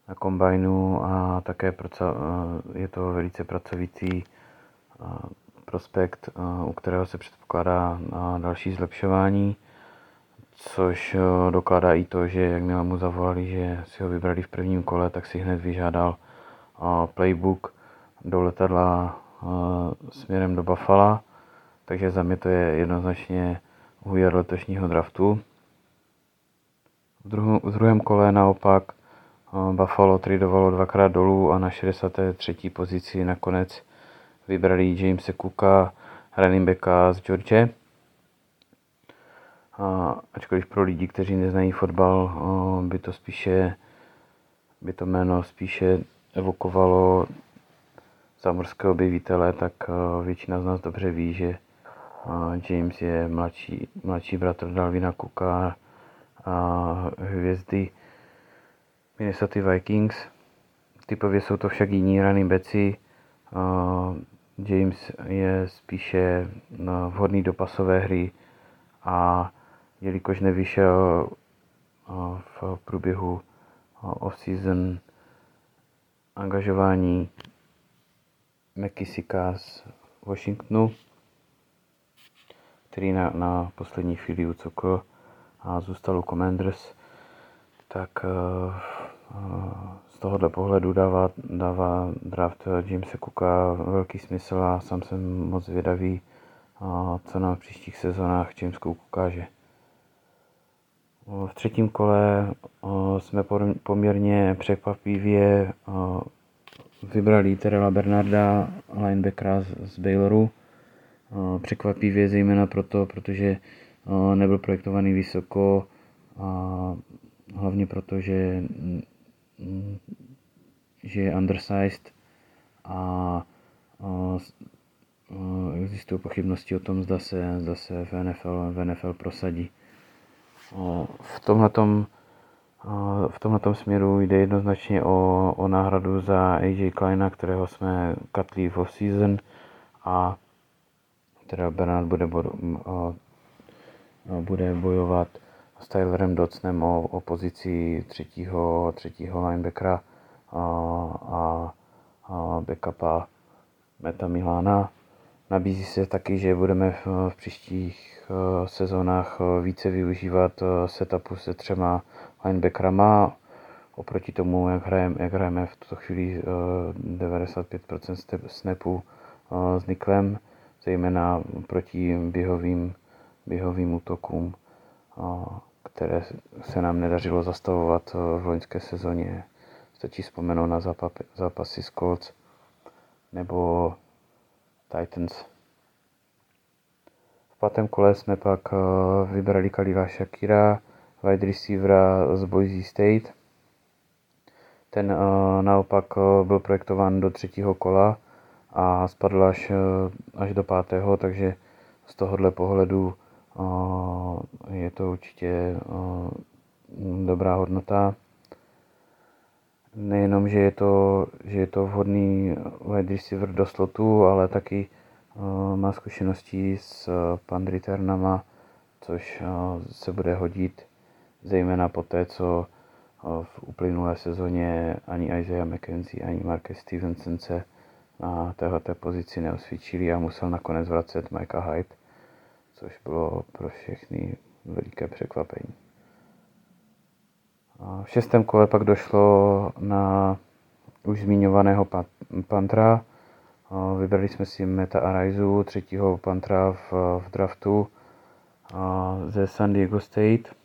na kombajnu a také praca, je to velice pracovitý prospekt, u kterého se předpokládá další zlepšování, což dokládá i to, že jakmile mu zavolali, že si ho vybrali v prvním kole, tak si hned vyžádal playbook do letadla směrem do Buffalo, takže za mě to je jednoznačně úvěr letošního draftu. V, druhu, v druhém kole naopak Buffalo tradovalo dvakrát dolů a na 63. pozici nakonec vybrali Jamese Cooka, running backa z George. A, ačkoliv pro lidi, kteří neznají fotbal, by to spíše by to jméno spíše evokovalo zámořského objevitele, tak většina z nás dobře ví, že James je mladší, mladší bratr Dalvina Cooka a hvězdy Minnesota Vikings. Typově jsou to však jiní running backi. James je spíše vhodný do pasové hry a jelikož nevyšel v průběhu off-season angažování McKissicka z Washingtonu, který na, na poslední chvíli ucokl a zůstal u Commanders, tak uh, z tohohle pohledu dává, dává draft Jamesa Cooka velký smysl a sám jsem moc zvědavý, uh, co na příštích sezónách James Cook ukáže. V třetím kole jsme poměrně překvapivě vybrali Terela Bernarda, linebackera z Bayloru, Překvapivě zejména proto, protože nebyl projektovaný vysoko a hlavně proto, že, mm, že je undersized a, a existují pochybnosti o tom, zda se, zda se v, NFL, v NFL prosadí. V tomhletom, v tomhletom směru jde jednoznačně o, o náhradu za AJ Kleina, kterého jsme katli v off-season a teda Bernard bude, bude bojovat s Tylerem Dotsonem o, o pozici třetího, třetího linebackera a, a, a backupa Meta Milana. Nabízí se taky, že budeme v, v příštích sezónách více využívat setupu se třema linebackerama. Oproti tomu, jak hrajeme, jak hrajeme v tuto chvíli 95% snapů s Niklem, zejména proti běhovým, běhovým útokům, které se nám nedařilo zastavovat v loňské sezóně. Stačí vzpomenout na zápasy s Colts nebo Titans. V pátém kole jsme pak vybrali Kalila Shakira, wide receivera z Boise State. Ten naopak byl projektován do třetího kola a spadl až, eh, až do pátého, takže z tohohle pohledu eh, je to určitě eh, dobrá hodnota. Nejenom, že je to, že je to vhodný wide receiver do slotu, ale taky má zkušenosti s punt returnama, což se bude hodit zejména po té, co v uplynulé sezóně ani Isaiah McKenzie, ani Marcus Stevenson se na této pozici neosvědčili a musel nakonec vracet Micah Hyde, což bylo pro všechny veliké překvapení. V šestém kole pak došlo na už zmiňovaného Pantra. Vybrali jsme si Meta Araizu, třetího Pantra v, v draftu ze San Diego State.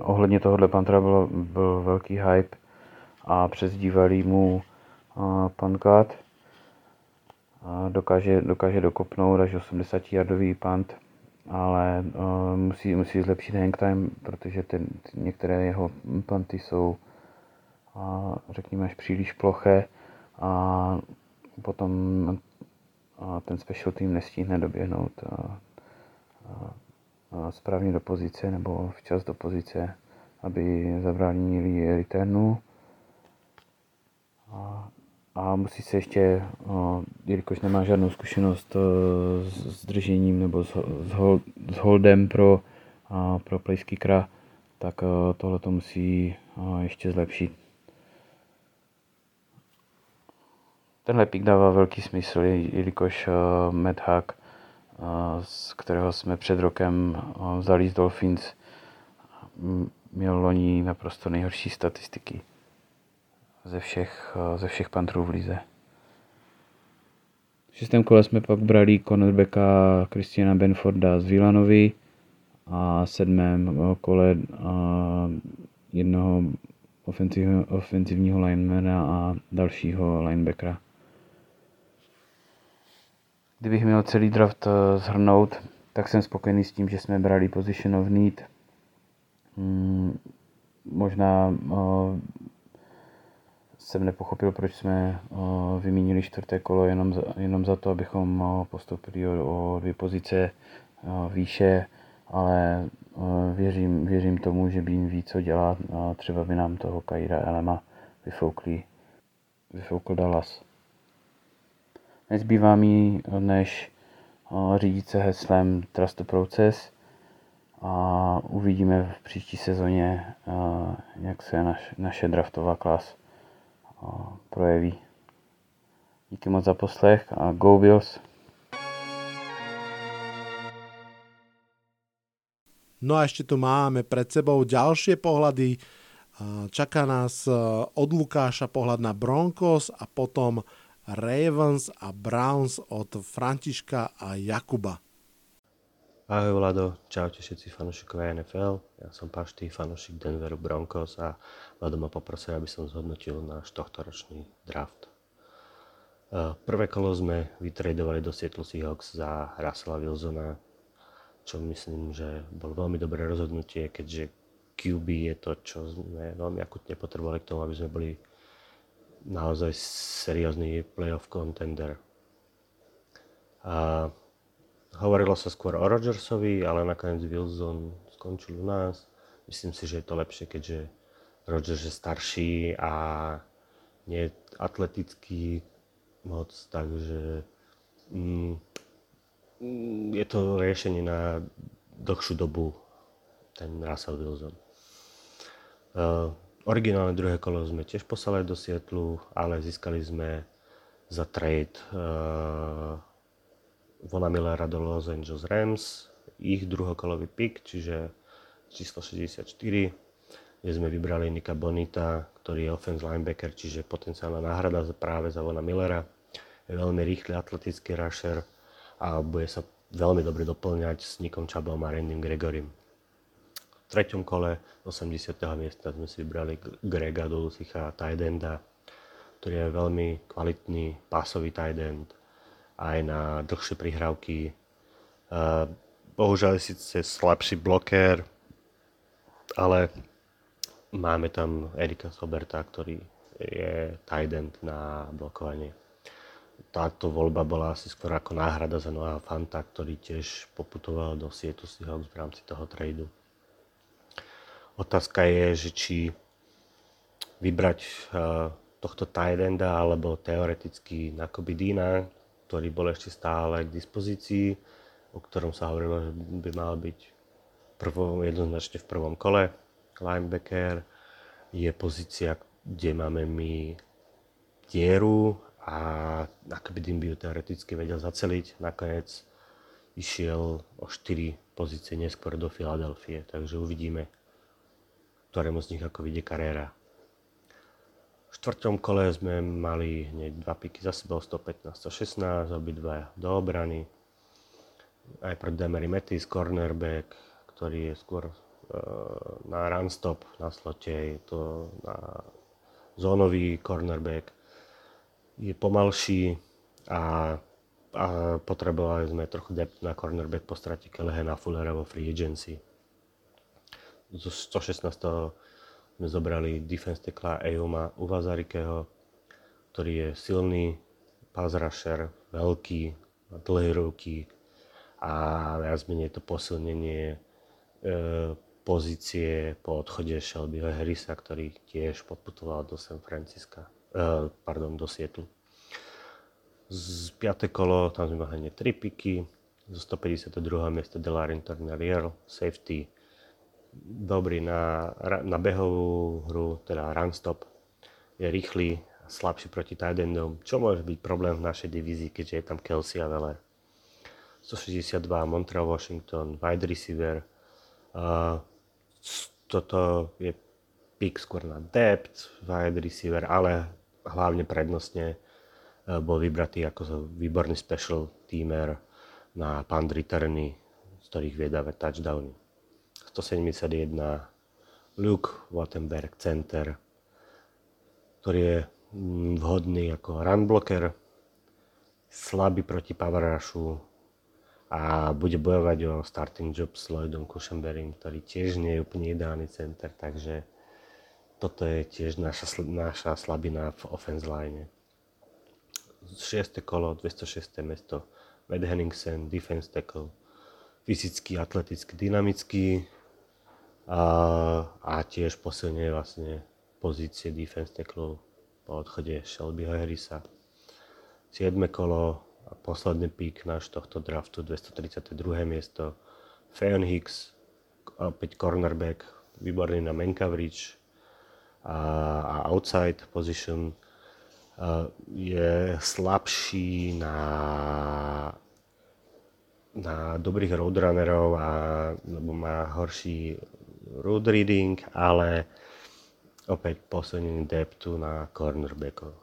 Ohledně tohohle Pantra byl, byl velký hype a přezdívali mu Pankat. Dokáže, dokáže dokopnout až 80 yardový pant, ale uh, musí, musí zlepšit hang time, protože ten, některé jeho panty jsou řekněme až příliš ploché a potom ten special team nestihne doběhnout správně do pozice nebo včas do pozice, aby zabránili returnu. A a musí se ještě, jelikož nemá žádnou zkušenost s držením nebo s, holdem pro, pro kra, tak tohle to musí ještě zlepšit. Tenhle pik dává velký smysl, jelikož Matt Hack, z kterého jsme před rokem vzali z Dolphins, měl loni naprosto nejhorší statistiky ze všech, eh, ze všech pantrů v lize. V šestém kole jsme pak brali cornerbacka Christiana Benforda z Villanovi a v sedmém eh, kole eh, jednoho ofenzivního, ofenzivního linemana a dalšího linebackera. Kdybych měl celý draft zhrnout, tak jsem spokojený s tím, že jsme brali position of need. Hmm, možná jsem nepochopil, proč jsme uh, vymínili čtvrté kolo jenom za, jenom za to, abychom uh, postoupili o, o dvě pozice uh, výše, ale věřím, věřím tomu, že jim ví, co dělat a třeba by nám toho Kaira Elema vyfoukli, vyfoukl Dallas. Nezbývá mi, než řídit se heslem Trust the Process a uvidíme v příští sezóně, jak se naš, naše draftová klas projeví. Díky moc za poslech a go Bills. No a ešte tu máme pred sebou ďalšie pohľady. Čaká nás e, od Lukáša pohľad na Broncos a potom Ravens a Browns od Františka a Jakuba. Ahoj Vlado, čaute všetci fanúšikovia NFL. Ja som Pašty, fanúšik Denveru Broncos a Vlado ma poprosil, aby som zhodnotil náš tohtoročný draft. E, prvé kolo sme vytredovali do Seattle Seahawks za Russella Wilsona, čo myslím, že bol veľmi dobré rozhodnutie, keďže QB je to, čo sme veľmi akutne potrebovali k tomu, aby sme boli naozaj seriózny playoff contender. A Hovorilo sa skôr o Rodgersovi, ale nakoniec Wilson skončil u nás. Myslím si, že je to lepšie, keďže Rodgers je starší a nie je atletický moc, takže mm, je to riešenie na dlhšiu dobu, ten Russell Wilson. Uh, originálne druhé kolo sme tiež poslali do Sietlu, ale získali sme za trade uh, Vona Millera do Los Angeles Rams, ich druhokolový pick, čiže číslo 64, kde sme vybrali Nika Bonita, ktorý je offense linebacker, čiže potenciálna náhrada práve za Vona Millera. Je veľmi rýchly, atletický rusher a bude sa veľmi dobre doplňať s Nikom Čabom a Randym Gregorym. V treťom kole 80. miesta sme si vybrali Grega Dulusicha, tight enda, ktorý je veľmi kvalitný pásový tight end aj na dlhšie prihrávky. Bohužiaľ je síce slabší bloker, ale máme tam Erika Soberta, ktorý je tight end na blokovanie. Táto voľba bola asi skôr ako náhrada za Noah Fanta, ktorý tiež poputoval do Seattle Seahawks v rámci toho tradu. Otázka je, že či vybrať tohto tight alebo teoreticky na Dina, ktorý bol ešte stále k dispozícii, o ktorom sa hovorilo, že by mal byť prvom, jednoznačne v prvom kole. Linebacker je pozícia, kde máme my dieru a ako by tým ju teoreticky vedel zaceliť. Nakoniec išiel o 4 pozície neskôr do Filadelfie, takže uvidíme, ktorému z nich ako vidie kariéra. V štvrtom kole sme mali hneď dva piky za sebou, 115-116, obidva do obrany. Aj pred Demery Metis, cornerback, ktorý je skôr uh, na run stop na slote, je to na zónový cornerback. Je pomalší a, a potrebovali sme trochu depth na cornerback po strate Kelehena Fullera vo free agency. Zo 116 sme zobrali defense tekla Ejoma Uvazarikeho, ktorý je silný pass rusher, veľký, dlhé ruky a viac menej to posilnenie e, pozície po odchode Shelbyho Harrisa, ktorý tiež poputoval do San Francisca, e, pardon, do Sietlu. Z 5. kolo, tam sme mali 3 piky, zo 152. miesta Delarin Turner safety, dobrý na, na behovú hru, teda run stop. Je rýchly, slabší proti tight endom, čo môže byť problém v našej divízii, keďže je tam Kelsey a Veller. 162 Montreal Washington, wide receiver. Uh, toto je pick skôr na depth, wide receiver, ale hlavne prednostne uh, bol vybratý ako výborný special teamer na punt returny, z ktorých vie dávať touchdowny. 171 Luke Wattenberg center, ktorý je mm, vhodný ako run blocker, slabý proti power rushu a bude bojovať o starting job s Lloydom Cushenberrym, ktorý tiež nie je úplne ideálny center, takže toto je tiež naša, naša slabina v offense line. 6. kolo, 206. mesto, Matt Henningsen, defense tackle, fyzicky, atleticky, dynamický, a, tiež posilňuje vlastne pozície defense tacklov po odchode Shelbyho Harrisa. 7. kolo a posledný pík náš tohto draftu, 232. miesto. Feon Hicks, opäť cornerback, výborný na man coverage a, a outside position. A je slabší na, na dobrých roadrunnerov a lebo má horší road reading, ale opäť posilnenie deptu na cornerbackoch.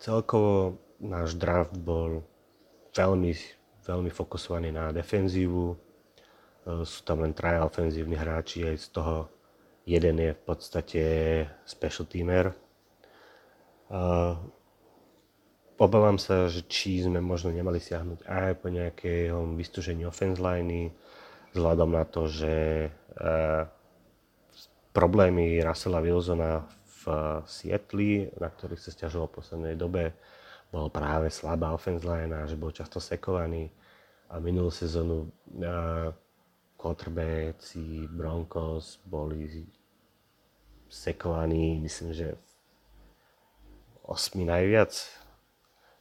Celkovo náš draft bol veľmi, veľmi fokusovaný na defenzívu. E, sú tam len traja ofenzívni hráči, aj z toho jeden je v podstate special teamer. Uh, obávam sa, že či sme možno nemali siahnuť aj po nejakého vystúžení offense liney, vzhľadom na to, že problémy Russella Wilsona v Sietli, na ktorých sa stiažoval v poslednej dobe, bol práve slabá offense line že bol často sekovaný. A minulú sezónu uh, quarterbacki Broncos boli sekovaní, myslím, že 8 najviac.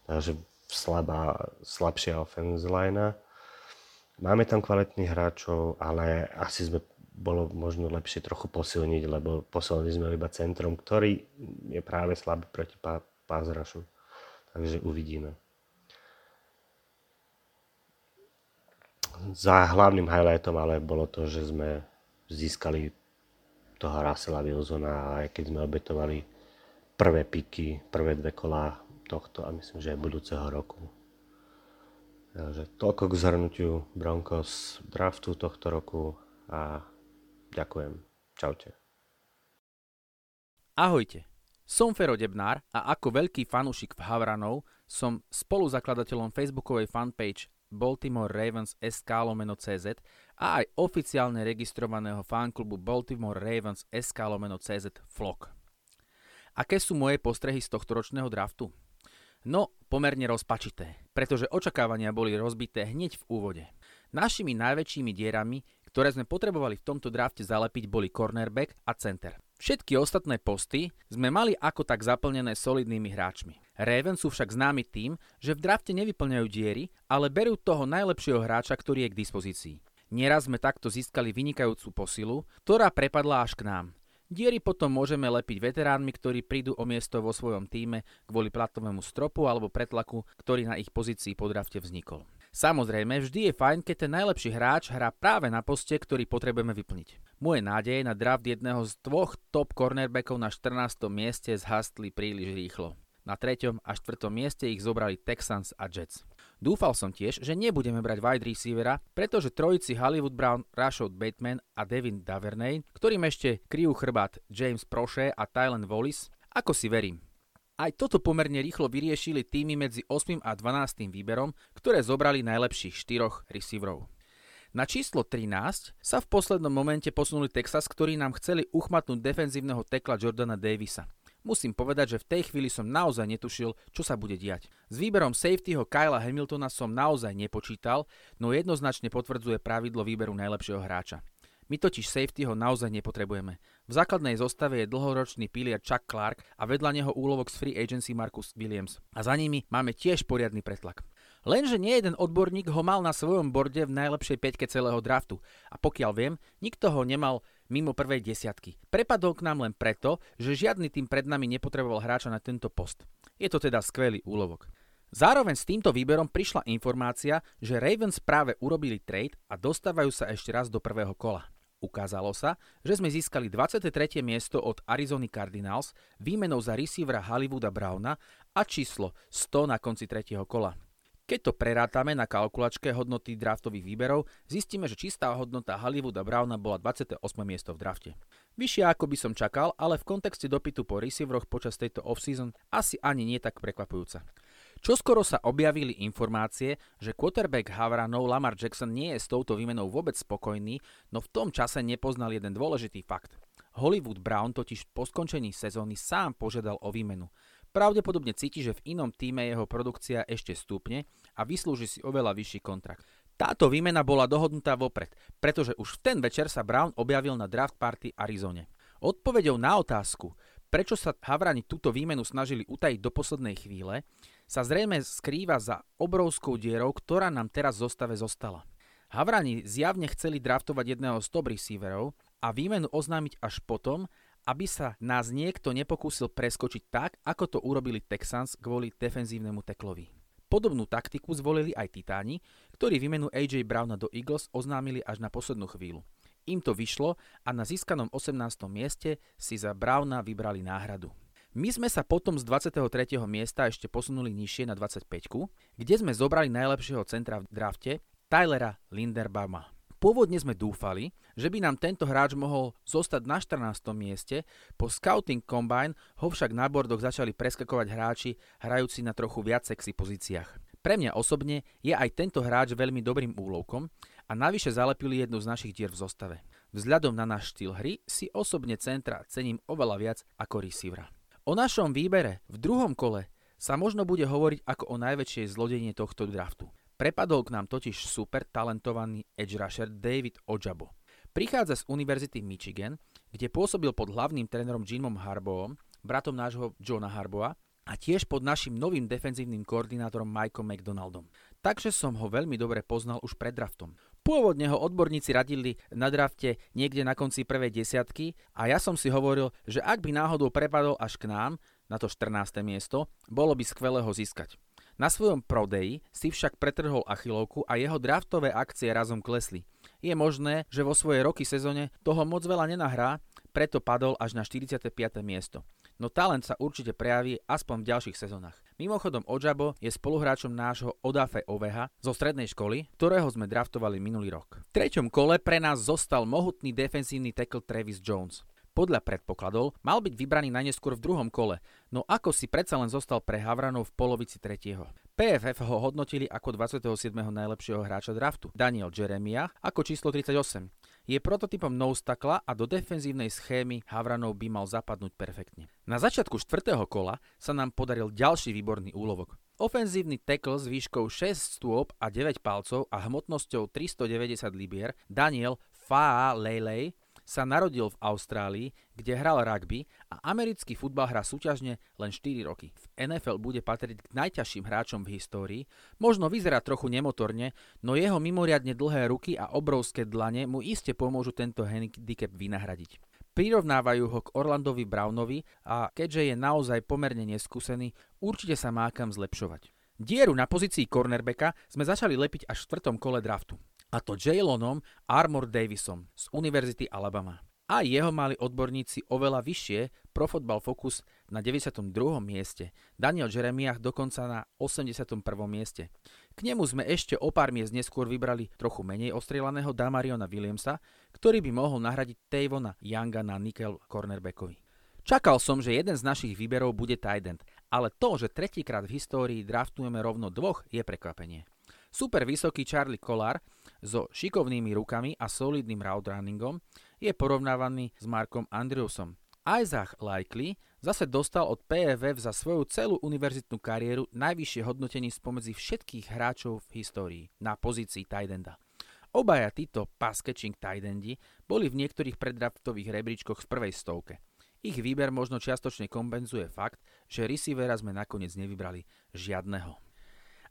Takže slabá, slabšia offense line. Máme tam kvalitných hráčov, ale asi sme bolo možno lepšie trochu posilniť, lebo posilnili sme iba centrom, ktorý je práve slabý proti pá, pázrašu. Takže uvidíme. Za hlavným highlightom ale bolo to, že sme získali toho Russella Wilsona, aj keď sme obetovali prvé piky, prvé dve kolá tohto a myslím, že aj budúceho roku. Takže toľko k zhrnutiu Broncos draftu tohto roku a ďakujem. Čaute. Ahojte, som Fero Debnár a ako veľký fanúšik v Havranov som spoluzakladateľom facebookovej fanpage Baltimore Ravens SK lomeno CZ a aj oficiálne registrovaného fanklubu Baltimore Ravens SK lomeno CZ FLOG. Aké sú moje postrehy z tohto ročného draftu? No, pomerne rozpačité, pretože očakávania boli rozbité hneď v úvode. Našimi najväčšími dierami, ktoré sme potrebovali v tomto drafte zalepiť, boli cornerback a center. Všetky ostatné posty sme mali ako tak zaplnené solidnými hráčmi. Ravens sú však známi tým, že v drafte nevyplňajú diery, ale berú toho najlepšieho hráča, ktorý je k dispozícii. Nieraz sme takto získali vynikajúcu posilu, ktorá prepadla až k nám. Diery potom môžeme lepiť veteránmi, ktorí prídu o miesto vo svojom týme kvôli platovému stropu alebo pretlaku, ktorý na ich pozícii po drafte vznikol. Samozrejme, vždy je fajn, keď ten najlepší hráč hrá práve na poste, ktorý potrebujeme vyplniť. Moje nádeje na draft jedného z dvoch top cornerbackov na 14. mieste zhastli príliš rýchlo. Na 3. a 4. mieste ich zobrali Texans a Jets. Dúfal som tiež, že nebudeme brať wide receivera, pretože trojici Hollywood Brown, Rashad Bateman a Devin Davernay, ktorým ešte kryjú chrbát James Proche a Tylen Wallis, ako si verím. Aj toto pomerne rýchlo vyriešili týmy medzi 8. a 12. výberom, ktoré zobrali najlepších štyroch receiverov. Na číslo 13 sa v poslednom momente posunuli Texas, ktorí nám chceli uchmatnúť defenzívneho tekla Jordana Davisa. Musím povedať, že v tej chvíli som naozaj netušil, čo sa bude diať. S výberom safetyho Kyla Hamiltona som naozaj nepočítal, no jednoznačne potvrdzuje pravidlo výberu najlepšieho hráča. My totiž safety ho naozaj nepotrebujeme. V základnej zostave je dlhoročný pilier Chuck Clark a vedľa neho úlovok z free agency Marcus Williams. A za nimi máme tiež poriadny pretlak. Lenže nie jeden odborník ho mal na svojom borde v najlepšej peťke celého draftu. A pokiaľ viem, nikto ho nemal mimo prvej desiatky. Prepadol k nám len preto, že žiadny tým pred nami nepotreboval hráča na tento post. Je to teda skvelý úlovok. Zároveň s týmto výberom prišla informácia, že Ravens práve urobili trade a dostávajú sa ešte raz do prvého kola. Ukázalo sa, že sme získali 23. miesto od Arizony Cardinals výmenou za receivera Hollywooda Browna a číslo 100 na konci tretieho kola. Keď to prerátame na kalkulačke hodnoty draftových výberov, zistíme, že čistá hodnota Hollywooda Browna bola 28. miesto v drafte. Vyššia ako by som čakal, ale v kontexte dopytu po receiveroch počas tejto offseason asi ani nie tak prekvapujúca. Čoskoro sa objavili informácie, že quarterback Havranov Lamar Jackson nie je s touto výmenou vôbec spokojný, no v tom čase nepoznal jeden dôležitý fakt. Hollywood Brown totiž po skončení sezóny sám požiadal o výmenu. Pravdepodobne cíti, že v inom týme jeho produkcia ešte stúpne a vyslúži si oveľa vyšší kontrakt. Táto výmena bola dohodnutá vopred, pretože už v ten večer sa Brown objavil na draft party Arizone. Odpovedou na otázku, prečo sa Havrani túto výmenu snažili utajiť do poslednej chvíle, sa zrejme skrýva za obrovskou dierou, ktorá nám teraz v zostave zostala. Havrani zjavne chceli draftovať jedného z top receiverov a výmenu oznámiť až potom, aby sa nás niekto nepokúsil preskočiť tak, ako to urobili Texans kvôli defenzívnemu teklovi. Podobnú taktiku zvolili aj Titáni, ktorí výmenu AJ Browna do Eagles oznámili až na poslednú chvíľu. Im to vyšlo a na získanom 18. mieste si za Browna vybrali náhradu. My sme sa potom z 23. miesta ešte posunuli nižšie na 25, kde sme zobrali najlepšieho centra v drafte Tylera Linderbauma. Pôvodne sme dúfali, že by nám tento hráč mohol zostať na 14. mieste, po Scouting Combine ho však na bordoch začali preskakovať hráči hrajúci na trochu viac sexy pozíciách. Pre mňa osobne je aj tento hráč veľmi dobrým úlovkom a navyše zalepili jednu z našich dier v zostave. Vzhľadom na náš štýl hry si osobne centra cením oveľa viac ako receivera. O našom výbere v druhom kole sa možno bude hovoriť ako o najväčšej zlodenie tohto draftu. Prepadol k nám totiž super talentovaný edge rusher David Ojabo. Prichádza z Univerzity Michigan, kde pôsobil pod hlavným trénerom Jimom Harbowom, bratom nášho Johna Harboa, a tiež pod našim novým defenzívnym koordinátorom Mikeom McDonaldom. Takže som ho veľmi dobre poznal už pred draftom. Pôvodne ho odborníci radili na drafte niekde na konci prvej desiatky a ja som si hovoril, že ak by náhodou prepadol až k nám, na to 14. miesto, bolo by skvelé ho získať. Na svojom prodeji si však pretrhol achilovku a jeho draftové akcie razom klesli. Je možné, že vo svojej roky sezóne toho moc veľa nenahrá, preto padol až na 45. miesto. No talent sa určite prejaví aspoň v ďalších sezónach. Mimochodom Ojabo je spoluhráčom nášho Odafe Oveha zo strednej školy, ktorého sme draftovali minulý rok. V treťom kole pre nás zostal mohutný defensívny tackle Travis Jones podľa predpokladov mal byť vybraný najneskôr v druhom kole, no ako si predsa len zostal pre Havranov v polovici tretieho. PFF ho hodnotili ako 27. najlepšieho hráča draftu, Daniel Jeremiah ako číslo 38. Je prototypom nose a do defenzívnej schémy Havranov by mal zapadnúť perfektne. Na začiatku štvrtého kola sa nám podaril ďalší výborný úlovok. Ofenzívny tackle s výškou 6 stôp a 9 palcov a hmotnosťou 390 libier Daniel Faa Lele sa narodil v Austrálii, kde hral rugby a americký futbal hrá súťažne len 4 roky. V NFL bude patriť k najťažším hráčom v histórii, možno vyzerá trochu nemotorne, no jeho mimoriadne dlhé ruky a obrovské dlane mu iste pomôžu tento handicap vynahradiť. Prirovnávajú ho k Orlandovi Brownovi a keďže je naozaj pomerne neskúsený, určite sa má kam zlepšovať. Dieru na pozícii cornerbacka sme začali lepiť až v štvrtom kole draftu a to Jaylonom Armor Davisom z Univerzity Alabama. A jeho mali odborníci oveľa vyššie, Pro Football Focus na 92. mieste, Daniel Jeremiah dokonca na 81. mieste. K nemu sme ešte o pár miest neskôr vybrali trochu menej ostrelaného Damariona Williamsa, ktorý by mohol nahradiť Tavona Younga na nickel cornerbackovi. Čakal som, že jeden z našich výberov bude tight ale to, že tretíkrát v histórii draftujeme rovno dvoch, je prekvapenie. Super vysoký Charlie Collar so šikovnými rukami a solidným route runningom je porovnávaný s Markom Andrewsom. Isaac Likely zase dostal od PFF za svoju celú univerzitnú kariéru najvyššie hodnotenie spomedzi všetkých hráčov v histórii na pozícii tight enda. Obaja títo pass catching tight endi boli v niektorých predraftových rebríčkoch v prvej stovke. Ich výber možno čiastočne kompenzuje fakt, že receivera sme nakoniec nevybrali žiadneho.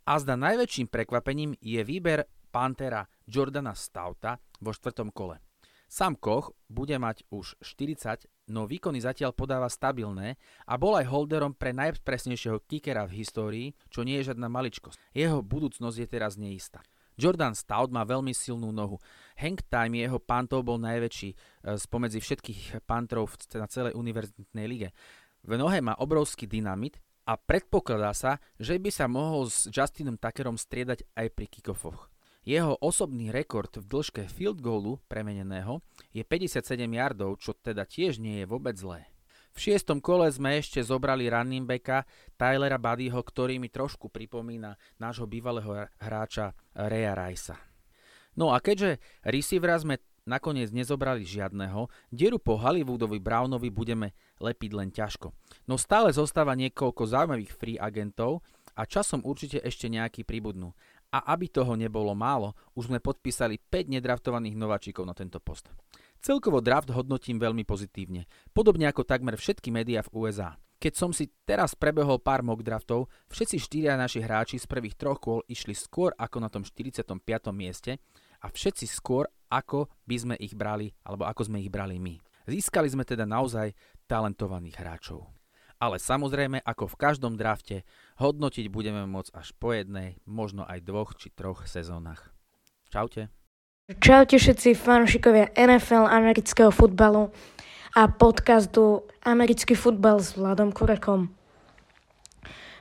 A zda najväčším prekvapením je výber Pantera Jordana Stauta vo štvrtom kole. Sam Koch bude mať už 40, no výkony zatiaľ podáva stabilné a bol aj holderom pre najpresnejšieho kickera v histórii, čo nie je žiadna maličkosť. Jeho budúcnosť je teraz neistá. Jordan Stout má veľmi silnú nohu. Hank time jeho pantov bol najväčší e, spomedzi všetkých pantrov na celej univerzitnej lige. V nohe má obrovský dynamit a predpokladá sa, že by sa mohol s Justinom Tuckerom striedať aj pri kickoffoch. Jeho osobný rekord v dĺžke field goalu premeneného je 57 yardov, čo teda tiež nie je vôbec zlé. V šiestom kole sme ešte zobrali running backa Tylera Buddyho, ktorý mi trošku pripomína nášho bývalého hráča Reya Ricea. No a keďže receivera sme nakoniec nezobrali žiadneho, dieru po Hollywoodovi Brownovi budeme lepiť len ťažko. No stále zostáva niekoľko zaujímavých free agentov a časom určite ešte nejaký pribudnú. A aby toho nebolo málo, už sme podpísali 5 nedraftovaných nováčikov na tento post. Celkovo draft hodnotím veľmi pozitívne, podobne ako takmer všetky médiá v USA. Keď som si teraz prebehol pár mock draftov, všetci štyria naši hráči z prvých troch kôl išli skôr ako na tom 45. mieste a všetci skôr ako by sme ich brali, alebo ako sme ich brali my. Získali sme teda naozaj talentovaných hráčov. Ale samozrejme, ako v každom drafte, hodnotiť budeme môcť až po jednej, možno aj dvoch či troch sezónach. Čaute. Čaute všetci fanšikovia NFL amerického futbalu a podcastu Americký futbal s Vladom Kurekom.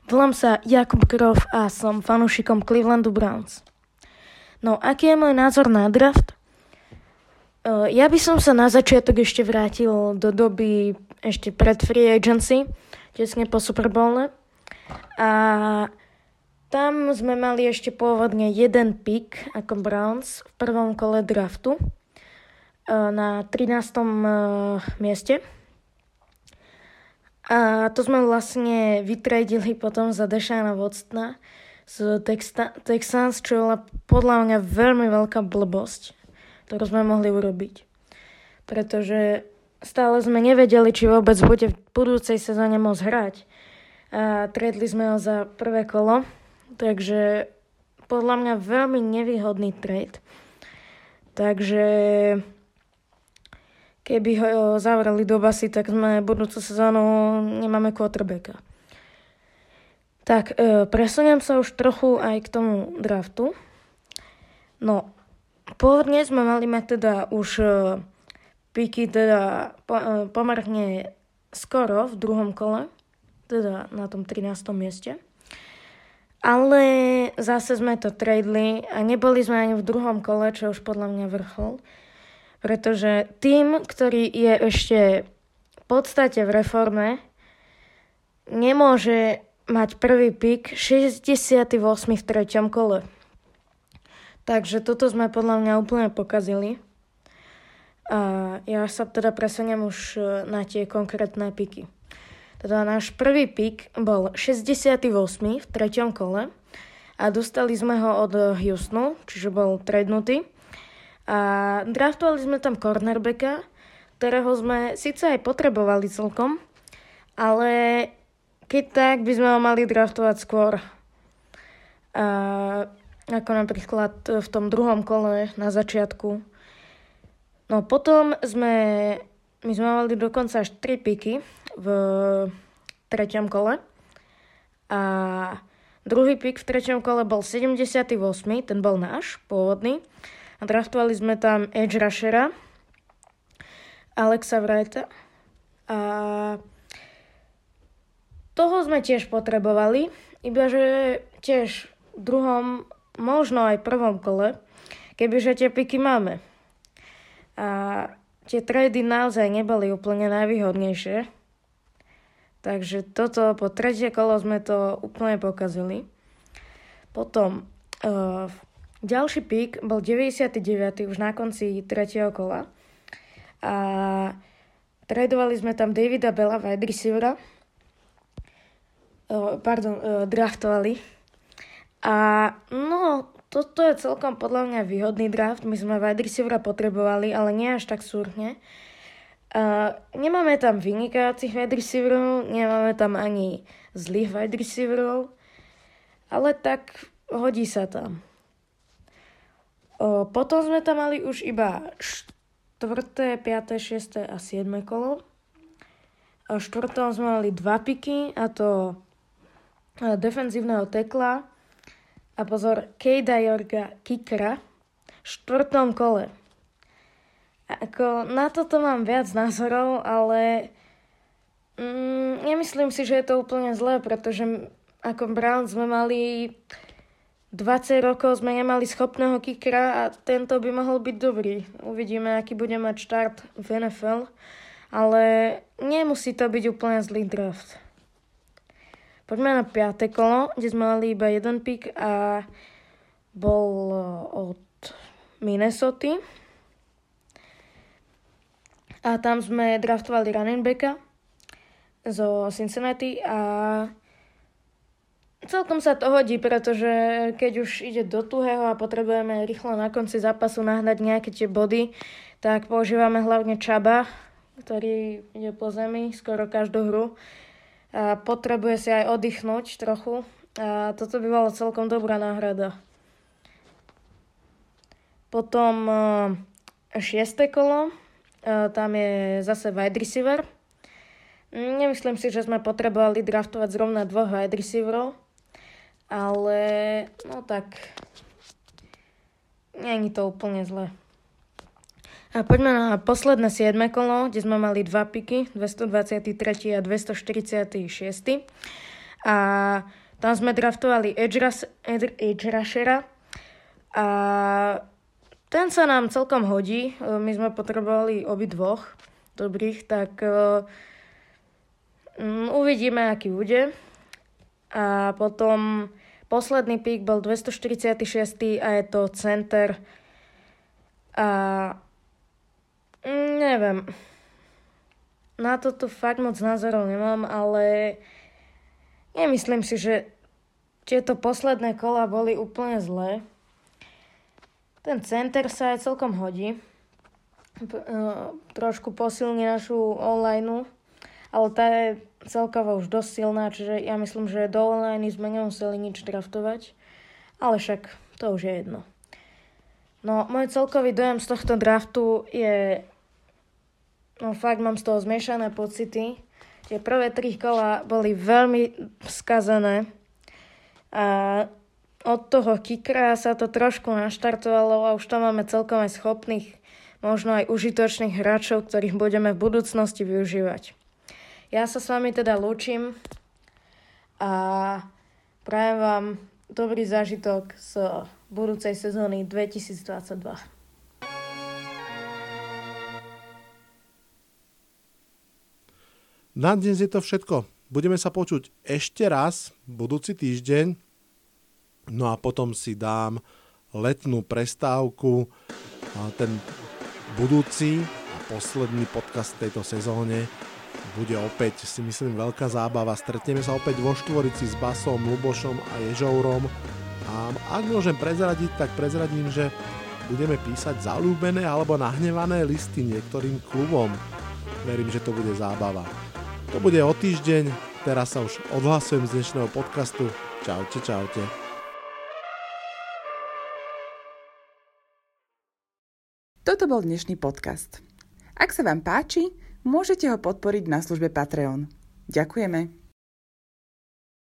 Volám sa Jakub Grof a som fanúšikom Clevelandu Browns. No, aký je môj názor na draft? Uh, ja by som sa na začiatok ešte vrátil do doby ešte pred free agency, tesne po Super. A tam sme mali ešte pôvodne jeden pick ako Browns v prvom kole draftu uh, na 13. Uh, mieste. A to sme vlastne vytredili potom za Dešana Watsona z Texta- Texans, čo bola podľa mňa veľmi veľká blbosť ktorú sme mohli urobiť. Pretože stále sme nevedeli, či vôbec bude v budúcej sezóne môcť hrať. A tredli sme ho za prvé kolo, takže podľa mňa veľmi nevýhodný trade. Takže keby ho zavreli do basy, tak sme budúcu sezónu nemáme quarterbacka. Tak, e, presuniem sa už trochu aj k tomu draftu. No, Pôvodne sme mali mať teda už uh, piky teda uh, pomerne skoro v druhom kole, teda na tom 13. mieste. Ale zase sme to tradeli a neboli sme ani v druhom kole, čo už podľa mňa vrchol. Pretože tým, ktorý je ešte v podstate v reforme, nemôže mať prvý pik 68. v treťom kole. Takže toto sme podľa mňa úplne pokazili. A ja sa teda presuniem už e, na tie konkrétne piky. Teda náš prvý pik bol 68. v treťom kole a dostali sme ho od Houstonu, čiže bol trednutý. A draftovali sme tam cornerbacka, ktorého sme síce aj potrebovali celkom, ale keď tak by sme ho mali draftovať skôr. A, ako napríklad v tom druhom kole na začiatku. No potom sme, my sme mali dokonca až 3 piky v treťom kole. A druhý pik v treťom kole bol 78, ten bol náš, pôvodný. A draftovali sme tam Edge Rushera, Alexa Wrighta. A toho sme tiež potrebovali, iba že tiež v druhom, možno aj prvom kole, kebyže tie piky máme. A tie trady naozaj neboli úplne najvýhodnejšie. Takže toto po tretie kolo sme to úplne pokazili. Potom uh, ďalší pík bol 99. už na konci tretieho kola. A tradovali sme tam Davida Bella, wide receivera, pardon, draftovali. A no, toto je celkom podľa mňa výhodný draft. My sme wide receivera potrebovali, ale nie až tak súrne. Uh, nemáme tam vynikajúcich wide receiverov, nemáme tam ani zlých wide receiverov, ale tak hodí sa tam. Uh, potom sme tam mali už iba 4., 5., 6. a 7. kolo. V štvrtom sme mali dva piky, a to defenzívneho tekla a pozor, Kejda Jorga Kikra v štvrtom kole. Ako, na toto mám viac názorov, ale mm, nemyslím si, že je to úplne zlé, pretože ako Brown sme mali 20 rokov sme nemali schopného kikra a tento by mohol byť dobrý. Uvidíme, aký bude mať štart v NFL, ale nemusí to byť úplne zlý draft. Poďme na 5. kolo, kde sme mali iba jeden pick a bol eh, od Minnesota. A tam sme draftovali running backa zo Cincinnati a celkom sa to hodí, pretože keď už ide do tuhého a potrebujeme rýchlo na konci zápasu nahnať nejaké tie body, tak používame hlavne Čaba, ktorý ide po zemi skoro každú hru potrebuje si aj oddychnúť trochu. A toto by bola celkom dobrá náhrada. Potom šiesté kolo, tam je zase wide receiver. Nemyslím si, že sme potrebovali draftovať zrovna dvoch wide receiverov, ale no tak, není to úplne zle. A poďme na posledné 7 kolo, kde sme mali dva piky, 223 a 246. A tam sme draftovali Edge, Rushera a ten sa nám celkom hodí. E, my sme potrebovali obi dvoch dobrých, tak um, uvidíme, aký bude. A potom posledný pík bol 246 a je to center. A Mm, neviem. Na toto fakt moc názorov nemám, ale nemyslím si, že tieto posledné kola boli úplne zlé. Ten center sa aj celkom hodí. Uh, trošku posilní našu online, ale tá je celkovo už dosť silná, čiže ja myslím, že do online sme nemuseli nič draftovať. Ale však to už je jedno. No, môj celkový dojem z tohto draftu je No fakt mám z toho zmiešané pocity. Tie prvé tri kola boli veľmi skazené. A od toho kikra sa to trošku naštartovalo a už tam máme celkom aj schopných, možno aj užitočných hráčov, ktorých budeme v budúcnosti využívať. Ja sa s vami teda lúčim a prajem vám dobrý zážitok z budúcej sezóny 2022. Na dnes je to všetko. Budeme sa počuť ešte raz budúci týždeň. No a potom si dám letnú prestávku. Ten budúci a posledný podcast tejto sezóne bude opäť, si myslím, veľká zábava. Stretneme sa opäť vo štvorici s Basom, Lubošom a Ježourom. A ak môžem prezradiť, tak prezradím, že budeme písať zalúbené alebo nahnevané listy niektorým klubom. Verím, že to bude zábava. To bude o týždeň, teraz sa už odhlasujem z dnešného podcastu. Čaute, čaute. Toto bol dnešný podcast. Ak sa vám páči, môžete ho podporiť na službe Patreon. Ďakujeme.